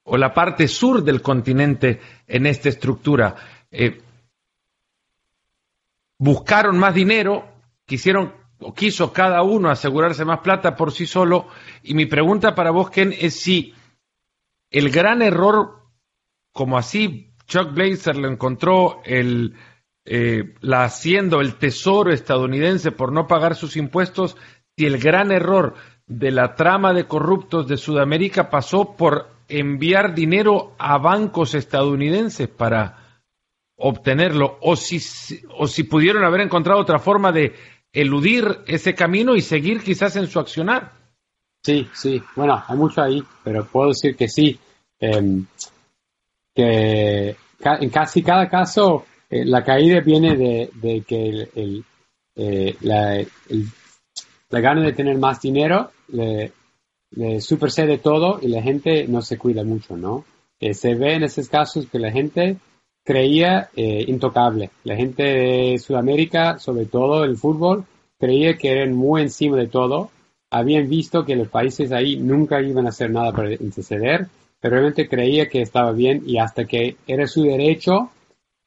o la parte sur del continente en esta estructura. Eh, buscaron más dinero, quisieron o quiso cada uno asegurarse más plata por sí solo. Y mi pregunta para vos, Ken, es si el gran error, como así Chuck Blazer lo encontró el eh, la haciendo el tesoro estadounidense por no pagar sus impuestos, si el gran error de la trama de corruptos de Sudamérica pasó por enviar dinero a bancos estadounidenses para obtenerlo, o si, o si pudieron haber encontrado otra forma de eludir ese camino y seguir quizás en su accionar. Sí, sí, bueno, hay mucho ahí, pero puedo decir que sí, em, que en casi cada caso eh, la caída viene de, que el, eh, la, gana de tener más dinero le, supersede todo y la gente no se cuida mucho, ¿no? Eh, se ve en esos casos que la gente creía intocable. La gente de Sudamérica, sobre todo el fútbol, creía que eran muy encima de todo. Habían visto que los países ahí nunca iban a hacer nada para interceder, realmente creía que estaba bien y hasta que era su derecho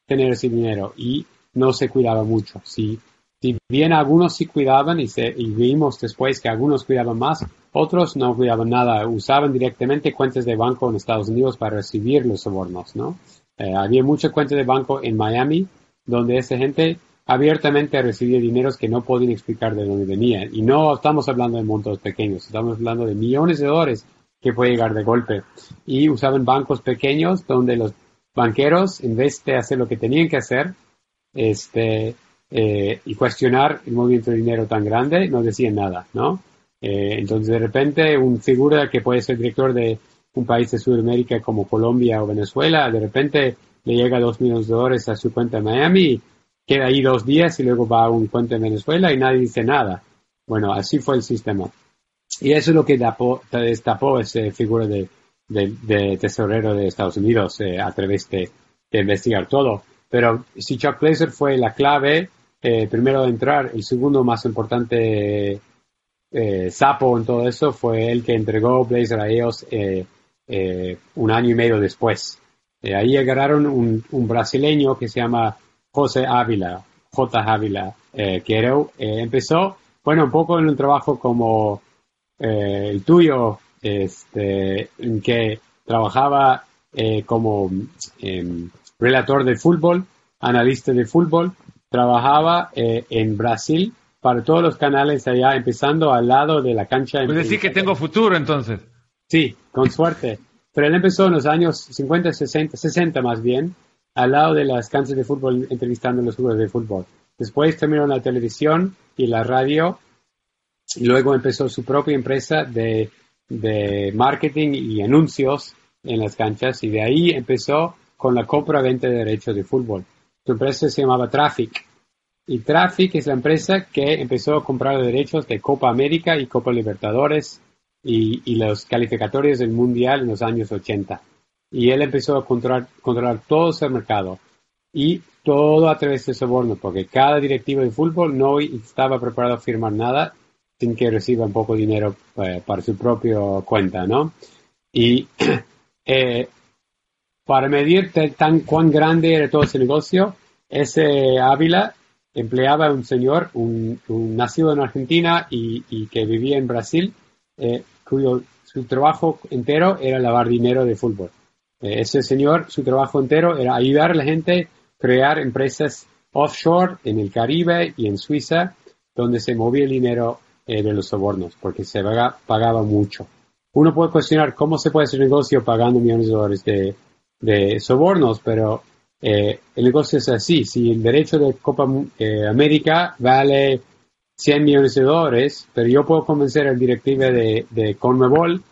tener ese dinero y no se cuidaba mucho. Si, si bien algunos sí cuidaban y, se, y vimos después que algunos cuidaban más, otros no cuidaban nada, usaban directamente cuentas de banco en Estados Unidos para recibir los sobornos, ¿no? Eh, había muchas cuentas de banco en Miami donde esa gente abiertamente recibía dineros que no podían explicar de dónde venían. Y no estamos hablando de montos pequeños, estamos hablando de millones de dólares que puede llegar de golpe. Y usaban bancos pequeños donde los banqueros, en vez de hacer lo que tenían que hacer, este, eh, y cuestionar el movimiento de dinero tan grande, no decían nada, ¿no? Eh, entonces, de repente, un figura que puede ser director de un país de Sudamérica como Colombia o Venezuela, de repente le llega dos millones de dólares a su cuenta en Miami, queda ahí dos días y luego va a un cuenta en Venezuela y nadie dice nada. Bueno, así fue el sistema. Y eso es lo que destapó esa figura de, de, tesorero de Estados Unidos eh, a través de, investigar todo. Pero si Chuck Blazer fue la clave, eh, primero de entrar, el segundo más importante eh, sapo en todo eso fue el que entregó Blazer a ellos un año y medio después. ahí agarraron un, un, brasileño que se llama José Ávila, J. Ávila, que empezó, bueno, un poco en un trabajo como el tuyo, este, en que trabajaba eh, como em, relator de fútbol, analista de fútbol, trabajaba eh, en Brasil para todos los canales allá, empezando al lado de la cancha. Puedes decir que tengo futuro entonces. Sí, con suerte. Pero él empezó en los años 50, 60, 60 más bien, al lado de las canchas de fútbol, entrevistando a los jugadores de fútbol. Después terminó en la televisión y la radio, y luego empezó su propia empresa de de marketing y anuncios en las canchas y de ahí empezó con la compra-venta de derechos de fútbol. Su empresa se llamaba Traffic y Traffic es la empresa que empezó a comprar derechos de Copa América y Copa Libertadores y, los calificatorios del Mundial en los años 80. Y él empezó a controlar, controlar todo ese mercado y todo a través de soborno, porque cada directivo de fútbol no estaba preparado a firmar nada sin que reciba un poco dinero eh, para su propia cuenta, ¿no? Y *clears throat* eh, para medir tan cuán grande era todo ese negocio, ese Ávila empleaba a un señor, un, nacido en Argentina y, que vivía en Brasil, eh, cuyo su trabajo entero era lavar dinero de fútbol. Eh, ese señor, su trabajo entero era ayudar a la gente a crear empresas offshore en el Caribe y en Suiza, donde se movía el dinero eh, de los sobornos, porque se pagaba, mucho. Uno puede cuestionar cómo se puede hacer negocio pagando millones de dólares de, sobornos, pero eh, el negocio es así. Si el derecho de Copa América vale 100 millones de dólares, pero yo puedo convencer al directivo de, de Conmebol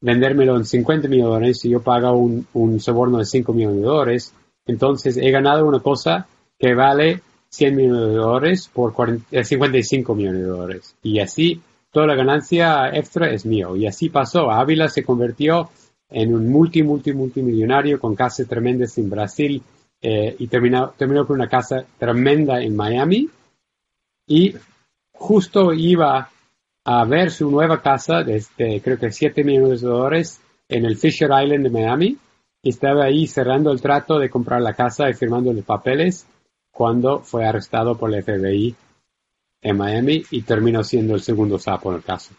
vendérmelo en 50 millones de dólares y yo pago un, soborno de 5 millones de dólares, entonces he ganado una cosa que vale 100 millones de dólares por 55 eh, millones de dólares. Y así toda la ganancia extra es mío. Y así pasó. Ávila se convirtió en un multi, multi, multimillonario con casas tremendas en Brasil eh, y terminó, terminó con una casa tremenda en Miami. Y justo iba a ver su nueva casa desde este, creo que 7 millones de dólares en el Fisher Island de Miami y estaba ahí cerrando el trato de comprar la casa y firmando los papeles cuando fue arrestado por el FBI en Miami y terminó siendo el segundo sapo en el caso.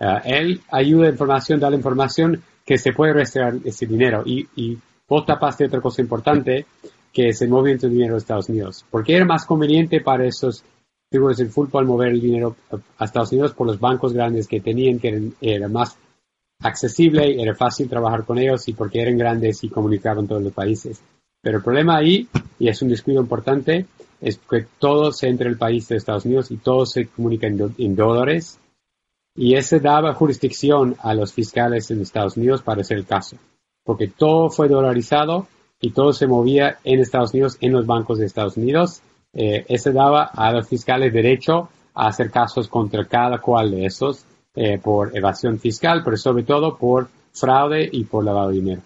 Uh, él ayuda a información, da la información que se puede restaurar ese dinero y, y vos tapaste otra cosa importante que es el movimiento de dinero de Estados Unidos. Porque era más conveniente para esos figuras del fútbol mover el dinero a Estados Unidos por los bancos grandes que tenían, que era más accesible, era fácil trabajar con ellos y porque eran grandes y comunicaban todos los países. Pero el problema ahí, y es un descuido importante, es que todo se entra el país de Estados Unidos y todo se comunica en, dólares. Y ese daba jurisdicción a los fiscales en Estados Unidos para hacer el caso. Porque todo fue dolarizado y todo se movía en Estados Unidos, en los bancos de Estados Unidos eh, ese daba a los fiscales derecho a hacer casos contra cada cual de esos eh, por evasión fiscal, pero sobre todo por fraude y por lavado de dinero.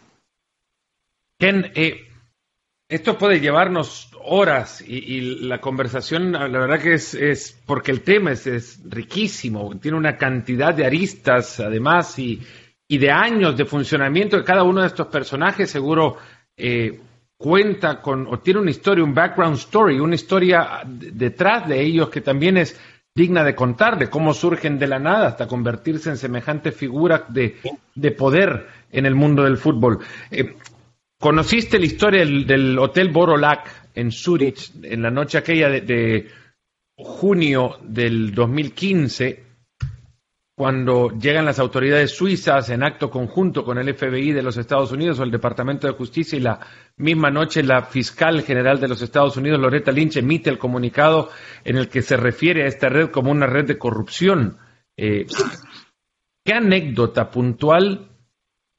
Ken, eh, esto puede llevarnos horas y, la conversación, la verdad que es, es porque el tema es, es, riquísimo, tiene una cantidad de aristas además y, y, de años de funcionamiento de cada uno de estos personajes, seguro eh, cuenta con, o tiene una historia, un background story, una historia detrás de ellos que también es digna de contar, de cómo surgen de la nada hasta convertirse en semejante figura de, poder en el mundo del fútbol. Eh, ¿Conociste la historia del, Hotel Borolac en Zurich en la noche aquella de, de junio del 2015? cuando llegan las autoridades suizas en acto conjunto con el FBI de los Estados Unidos o el Departamento de Justicia y la misma noche la fiscal general de los Estados Unidos, Loretta Lynch, emite el comunicado en el que se refiere a esta red como una red de corrupción. Eh, ¿Qué anécdota puntual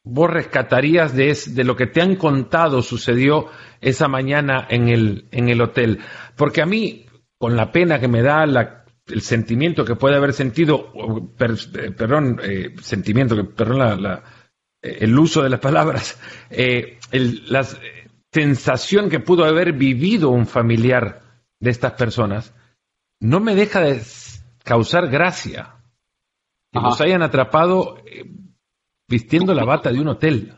vos rescatarías de, de, lo que te han contado sucedió esa mañana en el, en el hotel? Porque a mí, con la pena que me da la el sentimiento que puede haber sentido, eh, perdón, eh, sentimiento, que, perdón la, eh, el uso de las palabras, *laughs* la sensación que pudo haber vivido un familiar de estas personas, no me deja de causar gracia que nos hayan atrapado vistiendo la bata de un hotel.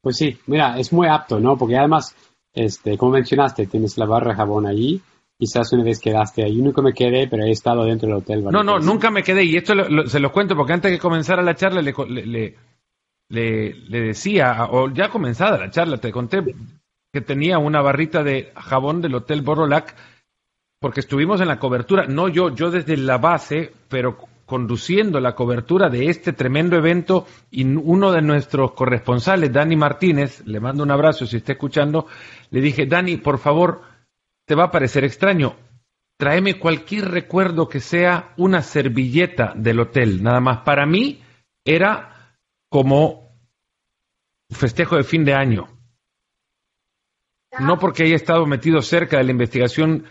Pues sí, mira, es muy apto, ¿no? Porque además, este, como mencionaste, tienes la barra de jabón allí, quizás una vez quedaste ahí. Nunca me quedé, pero he estado dentro del hotel. No, no, nunca me quedé. Y esto se lo cuento porque antes de comenzar la charla le, le, le, decía, o ya comenzada la charla, te conté que tenía una barrita de jabón del Hotel Borolac porque estuvimos en la cobertura, no yo, yo desde la base, pero conduciendo la cobertura de este tremendo evento y uno de nuestros corresponsales, Dani Martínez, le mando un abrazo si está escuchando, le dije, Dani, por favor, te va a parecer extraño. Tráeme cualquier recuerdo que sea una servilleta del hotel. Nada más. Para mí era como festejo de fin de año. No porque haya estado metido cerca de la investigación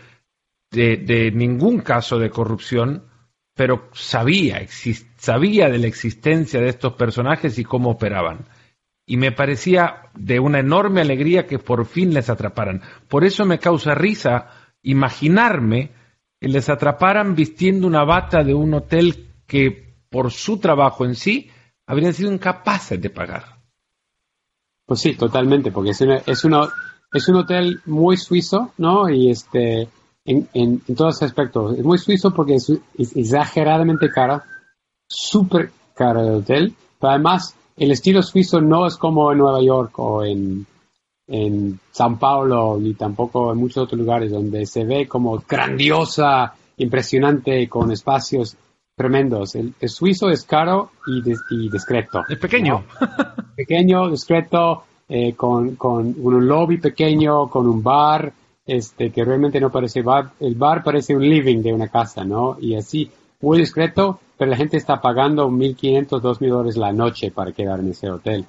de, ningún caso de corrupción, pero sabía, sabía de la existencia de estos personajes y cómo operaban y me parecía de una enorme alegría que por fin les atraparan. Por eso me causa risa imaginarme que les atraparan vistiendo una bata de un hotel que por su trabajo en sí habrían sido incapaces de pagar. Pues sí, totalmente, porque es, es, es un hotel muy suizo, ¿no? Y este, en, en, todos aspectos. Es muy suizo porque es, exageradamente caro, súper caro el hotel Pero además, el estilo suizo no es como en Nueva York o en, en San Paulo, ni tampoco en muchos otros lugares donde se ve como grandiosa, impresionante, con espacios tremendos. El, suizo es caro y, discreto. Es pequeño. pequeño, discreto, eh, con, con, un lobby pequeño, con un bar, este, que realmente no parece bar. El bar parece un living de una casa, ¿no? Y así, muy discreto, pero la gente está pagando 1.500, 2.000 dólares la noche para quedar en ese hotel.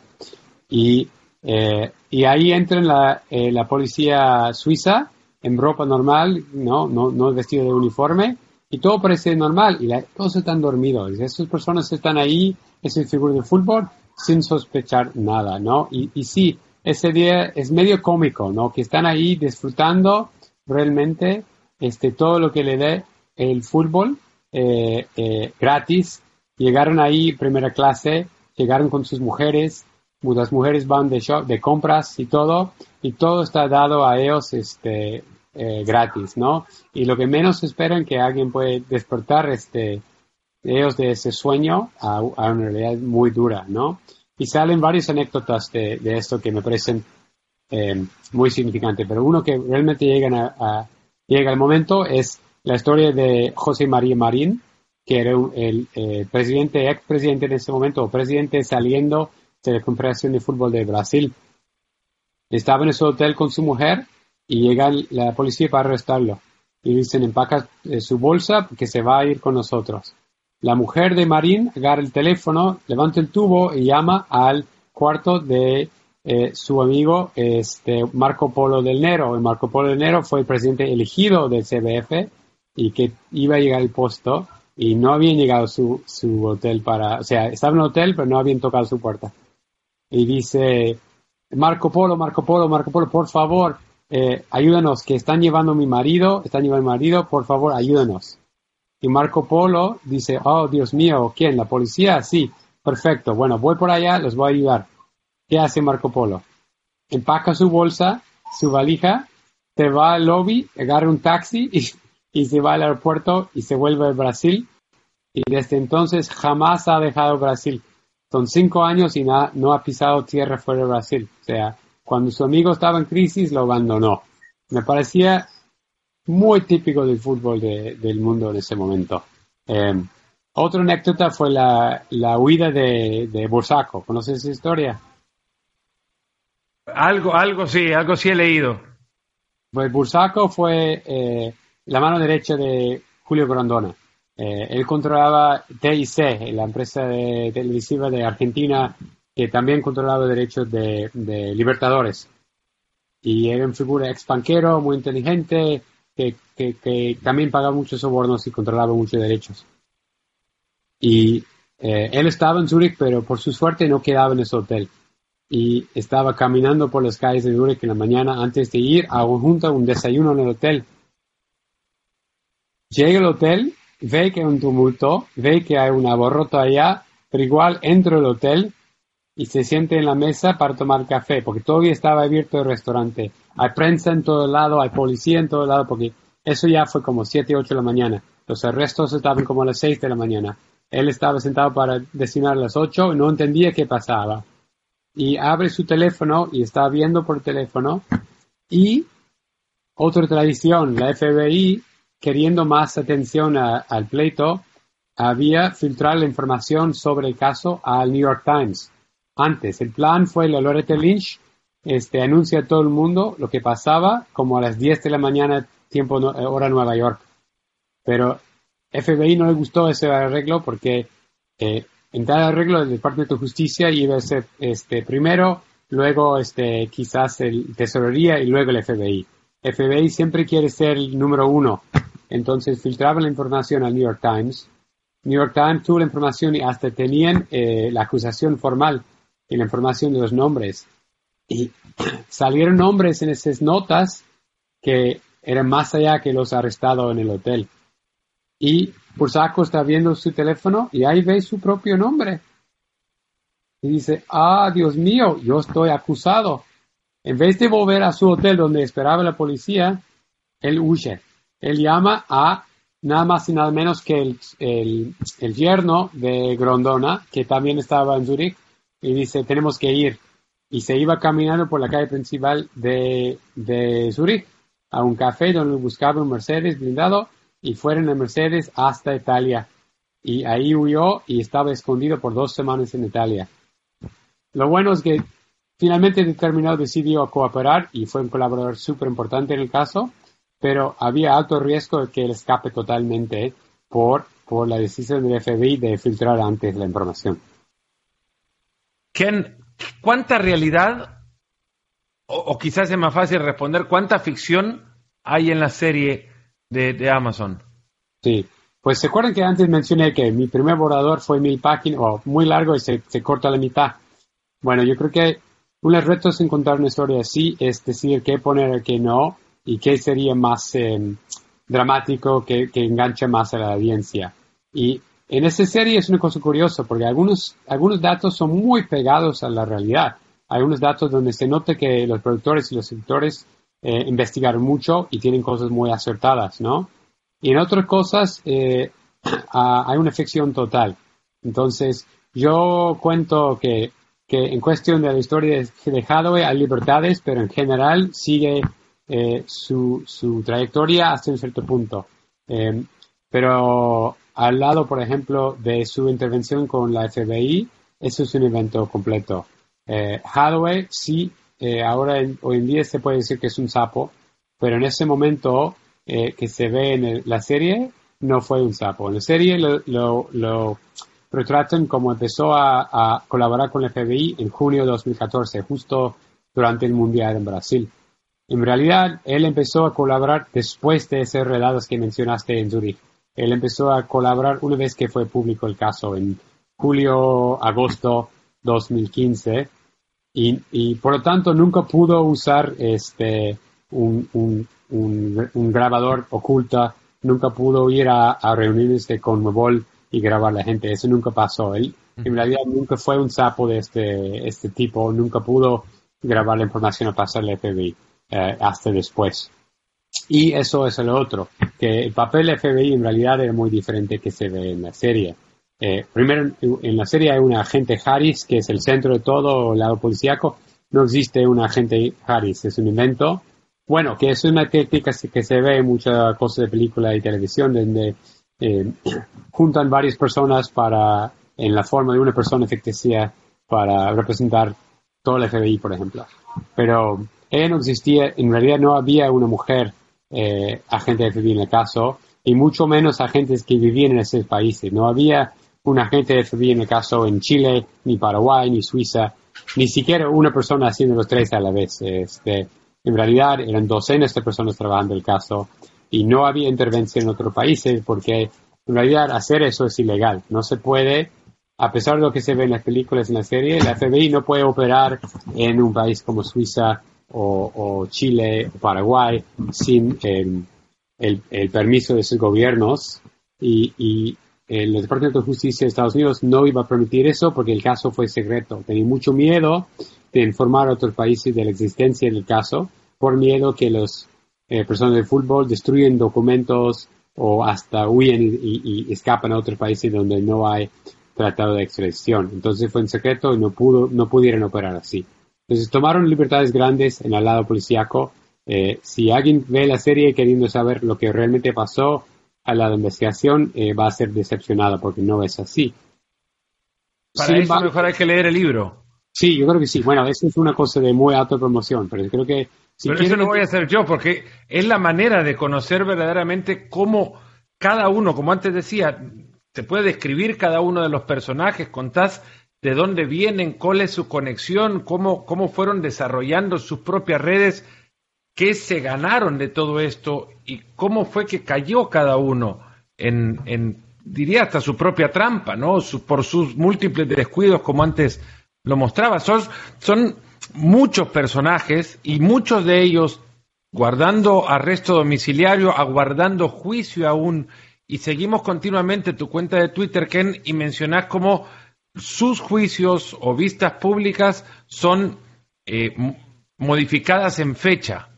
Y, eh, y ahí entra la, eh, la policía suiza en ropa normal, ¿no? No, no vestido de uniforme, y todo parece normal y todos están dormidos. Esas personas están ahí, ese figura de fútbol, sin sospechar nada, ¿no? Y, y sí, ese día es medio cómico, ¿no? Que están ahí disfrutando realmente este, todo lo que le dé el fútbol eh, eh, gratis. Llegaron ahí primera clase, llegaron con sus mujeres, muchas mujeres van de, shop, de compras y todo, y todo está dado a ellos este, eh, gratis, ¿no? Y lo que menos esperan que alguien puede despertar este, ellos de ese sueño a, una realidad muy dura, ¿no? Y salen varias anécdotas de, esto que me parecen eh, muy significantes, pero uno que realmente a, llega al momento es la historia de José María Marín, que era el eh, presidente, expresidente en ese momento, o presidente saliendo de la Confederación de Fútbol de Brasil. Estaba en ese hotel con su mujer y llega la policía para arrestarlo. Y dicen, empaca eh, su bolsa porque se va a ir con nosotros. La mujer de Marín agarra el teléfono, levanta el tubo y llama al cuarto de eh, su amigo este, Marco Polo del Nero. El Marco Polo del Nero fue el presidente elegido del CBF y que iba a llegar al puesto y no habían llegado su, su hotel para, o sea, estaba en el hotel pero no habían tocado su puerta. Y dice, Marco Polo, Marco Polo, Marco Polo, por favor, eh, ayúdanos, que están llevando a mi marido, están llevando a mi marido, por favor, ayúdanos. Y Marco Polo dice, oh, Dios mío, ¿quién? ¿La policía? Sí, perfecto. Bueno, voy por allá, los voy a ayudar. ¿Qué hace Marco Polo? Empaca su bolsa, su valija, se va al lobby, agarra un taxi *laughs* y, se va al aeropuerto y se vuelve a Brasil. Y desde entonces jamás ha dejado Brasil. Son cinco años y no ha pisado tierra fuera de Brasil. O sea, cuando su amigo estaba en crisis, lo abandonó. Me parecía muy típico del fútbol del mundo en ese momento. Eh, otra anécdota fue la, huida de, de Bursaco. ¿Conoces esa historia? Algo, algo sí, algo sí he leído. Pues Bursaco fue eh, la mano derecha de Julio Grondona. Eh, él controlaba TIC, la empresa televisiva de Argentina que también controlaba derechos de, Libertadores. Y era un figura expanquero, muy inteligente, que, también pagaba muchos sobornos y controlaba muchos derechos. Y eh, él estaba en Zurich, pero por su suerte no quedaba en ese hotel. Y estaba caminando por las calles de Zurich en la mañana antes de ir a un, junto un desayuno en el hotel. Llega al hotel, ve que hay un tumulto, ve que hay un aborroto allá, pero igual entra al hotel y se siente en la mesa para tomar café, porque todavía estaba abierto el restaurante. Hay prensa en todo lado, hay policía en todo lado, porque eso ya fue como 7, 8 de la mañana. Los arrestos estaban como a las 6 de la mañana. Él estaba sentado para destinar a las 8 y no entendía qué pasaba. Y abre su teléfono y está viendo por teléfono. Y otra tradición, la FBI, queriendo más atención al pleito, había filtrado la información sobre el caso al New York Times antes. El plan fue la Loretta Lynch este, anuncia a todo el mundo lo que pasaba como a las 10 de la mañana, tiempo eh, hora Nueva York. Pero FBI no le gustó ese arreglo porque eh, en tal arreglo del Departamento de Justicia iba a ser este, primero, luego este, quizás el Tesorería y luego el FBI. FBI siempre quiere ser el número uno. Entonces filtraba la información al New York Times. New York Times tuvo la información y hasta tenían eh, la acusación formal y la información de los nombres. Y *clears throat* salieron nombres en esas notas que eran más allá que los arrestados en el hotel. Y Bursaco está viendo su teléfono y ahí ve su propio nombre. Y dice, ah, Dios mío, yo estoy acusado. En vez de volver a su hotel donde esperaba la policía, él huye. Él llama a nada más y nada menos que el, el, el yerno de Grondona, que también estaba en Zurich, y dice, tenemos que ir. Y se iba caminando por la calle principal de, de Zurich a un café donde buscaba un Mercedes blindado y fueron en Mercedes hasta Italia. Y ahí huyó y estaba escondido por dos semanas en Italia. Lo bueno es que finalmente determinado decidió cooperar y fue un colaborador súper importante en el caso, pero había alto riesgo de que él escape totalmente por, por la decisión del FBI de filtrar antes la información. Ken, ¿cuánta realidad, o, quizás es más fácil responder, cuánta ficción hay en la serie de, Amazon? Sí, pues se acuerdan que antes mencioné que mi primer borrador fue mil páginas, o muy largo y se, corta la mitad. Bueno, yo creo que uno de los retos en contar una historia así es decir qué poner y qué no, y qué sería más em, dramático, que, que engancha más a la audiencia. Y en esta serie es una cosa curiosa porque algunos, algunos datos son muy pegados a la realidad. Hay unos datos donde se nota que los productores y los escritores eh, investigaron mucho y tienen cosas muy acertadas, ¿no? Y en otras cosas eh, *clears throat* hay una ficción total. Entonces, yo cuento que, que, en cuestión de la historia de Hathaway hay libertades, pero en general sigue eh, su, su, trayectoria hasta un cierto punto. pero al lado, por ejemplo, de su intervención con la FBI, eso es un evento completo. Eh, sí, eh, ahora hoy en día se puede decir que es un sapo, pero en ese momento eh, que se ve en la serie no fue un sapo. En la serie lo, lo, retratan como empezó a, a, colaborar con la FBI en junio de 2014, justo durante el Mundial en Brasil. En realidad, él empezó a colaborar después de esos relatos que mencionaste en Zurich. Él empezó a colaborar una vez que fue público el caso en julio, agosto 2015 y, y por lo tanto nunca pudo usar este un, un, un, grabador oculta, nunca pudo ir a, a reuniones de Conmebol y grabar a la gente. Eso nunca pasó. Él en realidad nunca fue un sapo de este, este tipo, nunca pudo grabar la información o pasarle al FBI eh, hasta después. Y eso es lo otro, que el papel FBI en realidad era muy diferente que se ve en la serie. Eh, primero, en la serie hay un agente Harris, que es el centro de todo el lado policíaco. No existe un agente Harris, es un invento. Bueno, que es una técnica que se ve en muchas cosas de película y televisión, donde eh, *clears throat* juntan varias personas para, en la forma de una persona ficticia, para representar todo el FBI, por ejemplo. Pero ella no existía, en realidad no había una mujer eh, agente de FBI en el caso, y mucho menos agentes que vivían en esos países. No había un agente de FBI en el caso en Chile, ni Paraguay, ni Suiza, ni siquiera una persona haciendo los tres a la vez. Este, en realidad eran docenas de personas trabajando el caso y no había intervención en otros países porque en realidad hacer eso es ilegal. No se puede, a pesar de lo que se ve en las películas y en la serie, la FBI no puede operar en un país como Suiza o, Chile o Paraguay sin el, el, permiso de sus gobiernos y, y, el Departamento de Justicia de Estados Unidos no iba a permitir eso porque el caso fue secreto. Tenía mucho miedo de informar a otros países de la existencia del caso por miedo que los eh, personas de fútbol destruyen documentos o hasta huyen y, y, escapan a otros países donde no hay tratado de extradición. Entonces fue en secreto y no pudo, no pudieron operar así. Entonces tomaron libertades grandes en el lado policíaco. Eh, si alguien ve la serie queriendo saber lo que realmente pasó a la investigación, eh, va a ser decepcionado porque no es así. Para eso mejor hay que leer el libro. Sí, yo creo que sí. Bueno, eso es una cosa de muy alta promoción, pero creo que... Si pero eso lo voy a hacer yo, porque es la manera de conocer verdaderamente cómo cada uno, como antes decía, se puede describir cada uno de los personajes, contás de dónde vienen, cuál es su conexión, cómo, cómo fueron desarrollando sus propias redes, qué se ganaron de todo esto y cómo fue que cayó cada uno en, en diría hasta su propia trampa, ¿no? por sus múltiples descuidos, como antes lo mostraba. Son, son muchos personajes y muchos de ellos guardando arresto domiciliario, aguardando juicio aún. Y seguimos continuamente tu cuenta de Twitter, Ken, y mencionás cómo sus juicios o vistas públicas son eh, modificadas en fecha.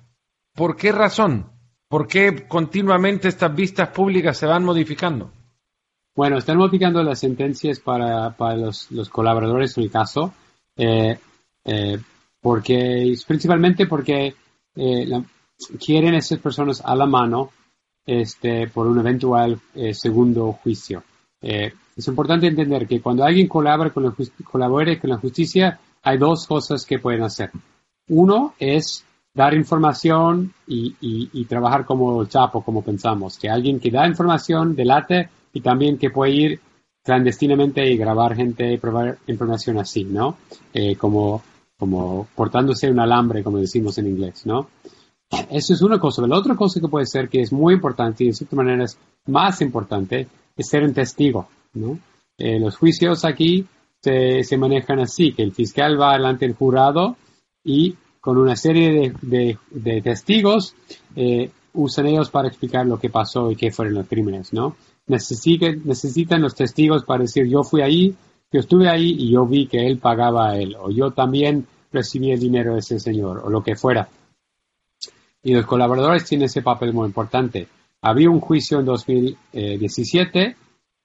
¿Por qué razón? ¿Por qué continuamente estas vistas públicas se van modificando? Bueno, están modificando las sentencias para, para los, los, colaboradores en el caso, eh, eh, porque principalmente porque eh, la, quieren esas personas a la mano este, por un eventual segundo juicio. Es importante entender que cuando alguien colabora con la, colabore con la justicia, hay dos cosas que pueden hacer. Uno es dar información y, y, trabajar como el Chapo, como pensamos, que alguien que da información delate y también que puede ir clandestinamente y grabar gente y probar información así, ¿no? Eh, como, como portándose un alambre, como decimos en inglés, ¿no? Eso es una cosa. La otra cosa que puede ser que es muy importante y de cierta manera es más importante es ser un testigo, Eh, los juicios aquí se, se, manejan así, que el fiscal va delante del jurado y con una serie de, de, testigos, eh, usan ellos para explicar lo que pasó y qué fueron los crímenes, ¿no? Necesitan, necesitan los testigos para decir yo fui ahí, yo estuve ahí y yo vi que él pagaba a él, o yo también recibí el dinero de ese señor, o lo que fuera. Y los colaboradores tienen ese papel muy importante. Había un juicio en 2017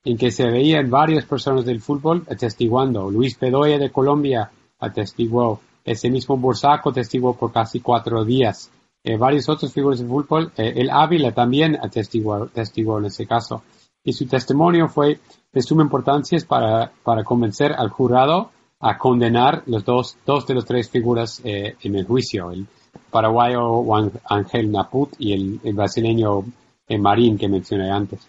en que se veían varias personas del fútbol atestiguando. Luis Pedoya de Colombia atestiguó ese mismo Bursaco testiguó por casi cuatro días. Eh, varios otros figuras de fútbol, eh, el Ávila también atestiguó, en ese caso. Y su testimonio fue de suma importancia para, para convencer al jurado a condenar los dos, dos de las tres figuras eh, en el juicio, el paraguayo Juan Ángel Naput y el, el brasileño Marín que mencioné antes.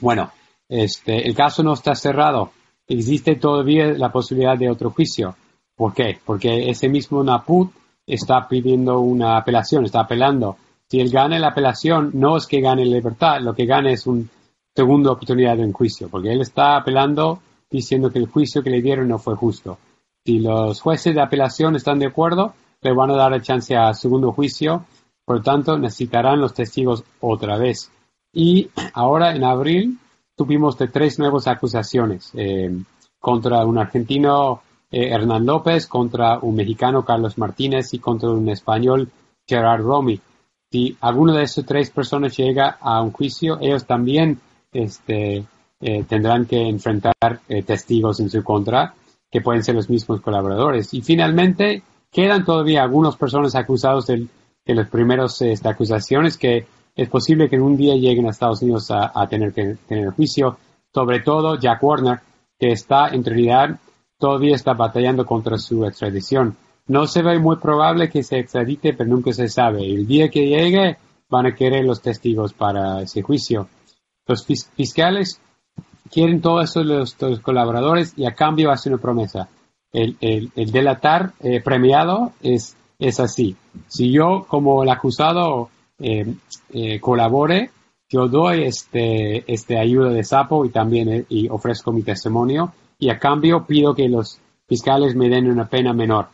Bueno, este, el caso no está cerrado. Existe todavía la posibilidad de otro juicio. ¿Por qué? Porque ese mismo Naput está pidiendo una apelación, está apelando. Si él gana la apelación, no es que gane libertad, lo que gana es una segunda oportunidad de un juicio, porque él está apelando diciendo que el juicio que le dieron no fue justo. Si los jueces de apelación están de acuerdo, le van a dar el chance a segundo juicio, por lo tanto necesitarán los testigos otra vez. Y ahora en abril tuvimos de tres nuevas acusaciones eh, contra un argentino eh, Hernán López contra un mexicano Carlos Martínez y contra un español Gerard Romy. Si alguno de esas tres personas llega a un juicio, ellos también este, eh, tendrán que enfrentar testigos en su contra, que pueden ser los mismos colaboradores. Y finalmente, quedan todavía algunas personas acusadas de, las primeras este, acusaciones que es posible que un día lleguen a Estados Unidos a, tener que tener juicio, sobre todo Jack Warner, que está en realidad todavía está batallando contra su extradición. No se ve muy probable que se extradite, pero nunca se sabe. El día que llegue van a querer los testigos para ese juicio. Los fiscales quieren todos los, los colaboradores y a cambio hacen una promesa. El, delatar eh, premiado es, es así. Si yo como el acusado eh, eh, colabore, yo doy este, este ayuda de sapo y también y ofrezco mi testimonio. Y a cambio pido que los fiscales me den una pena menor,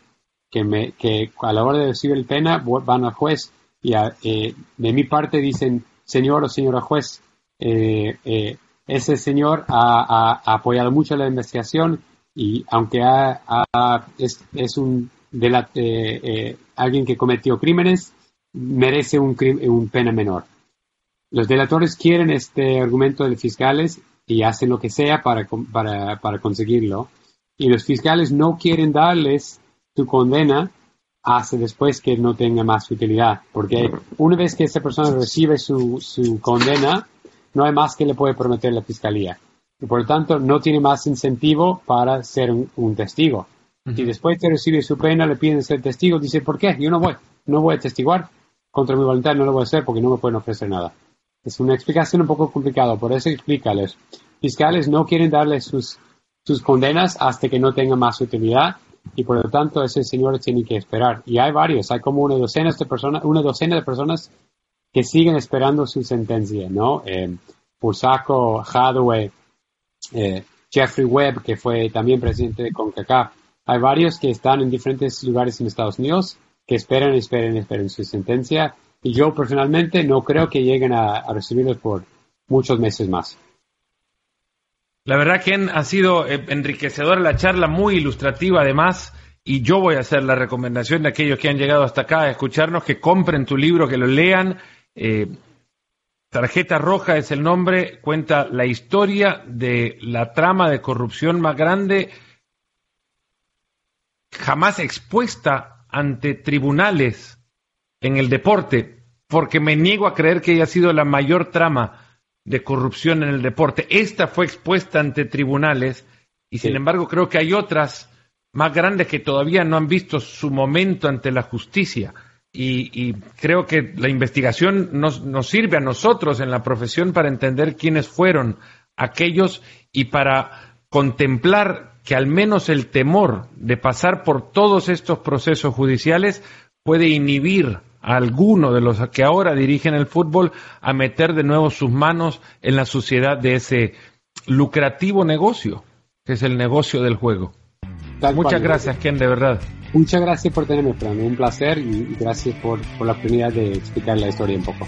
que, me, que a la hora de recibir el pena van al juez y eh, de mi parte dicen, señor o señora juez, eh, eh, ese señor ha, apoyado mucho la investigación y aunque es, es, un alguien que cometió crímenes, merece un, un pena menor. Los delatores quieren este argumento de fiscales y hacen lo que sea para, para, para conseguirlo. Y los fiscales no quieren darles su condena hasta después que no tenga más utilidad. Porque una vez que esa persona recibe su, su condena, no hay más que le puede prometer la fiscalía. Y por lo tanto, no tiene más incentivo para ser un, testigo. Y Si después que recibe su pena le piden ser testigo, dice, ¿por qué? Yo no voy, no voy a testiguar. Contra mi voluntad no lo voy a hacer porque no me pueden ofrecer nada. Es una explicación un poco complicada, por eso explícales. Fiscales no quieren darle sus, sus condenas hasta que no tenga más utilidad y por lo tanto ese señor tiene que esperar. Y hay varios, hay como una docena de personas, una docena de personas que siguen esperando su sentencia, ¿no? Eh, Pursaco, Hadwe, eh, Jeffrey Webb, que fue también presidente de CONCACAF. Hay varios que están en diferentes lugares en Estados Unidos que esperan, esperan, esperan su sentencia y yo personalmente no creo que lleguen a, recibirlos por muchos meses más. La verdad que ha sido eh, enriquecedora la charla, muy ilustrativa además, y yo voy a hacer la recomendación de aquellos que han llegado hasta acá a escucharnos que compren tu libro, que lo lean Eh, Tarjeta Roja es el nombre, cuenta la historia de la trama de corrupción más grande jamás expuesta ante tribunales en el deporte, porque me niego a creer que haya sido la mayor trama de corrupción en el deporte. Esta fue expuesta ante tribunales y sin embargo creo que hay otras más grandes que todavía no han visto su momento ante la justicia. Y, creo que la investigación nos, nos sirve a nosotros en la profesión para entender quiénes fueron aquellos y para contemplar que al menos el temor de pasar por todos estos procesos judiciales puede inhibir a alguno de los que ahora dirigen el fútbol a meter de nuevo sus manos en la suciedad de ese lucrativo negocio, que es el negocio del juego. Muchas gracias, Ken, de verdad. Muchas gracias por tenerme, Fran. Un placer y gracias por, la oportunidad de explicar la historia un poco.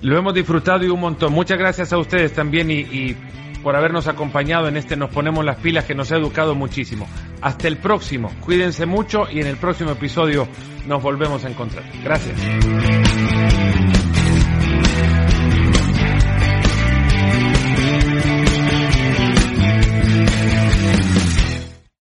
Lo hemos disfrutado y un montón. Muchas gracias a ustedes también y por habernos acompañado en este Nos Ponemos las Pilas que nos ha educado muchísimo. Hasta el próximo, cuídense mucho y en el próximo episodio nos volvemos a encontrar. Gracias.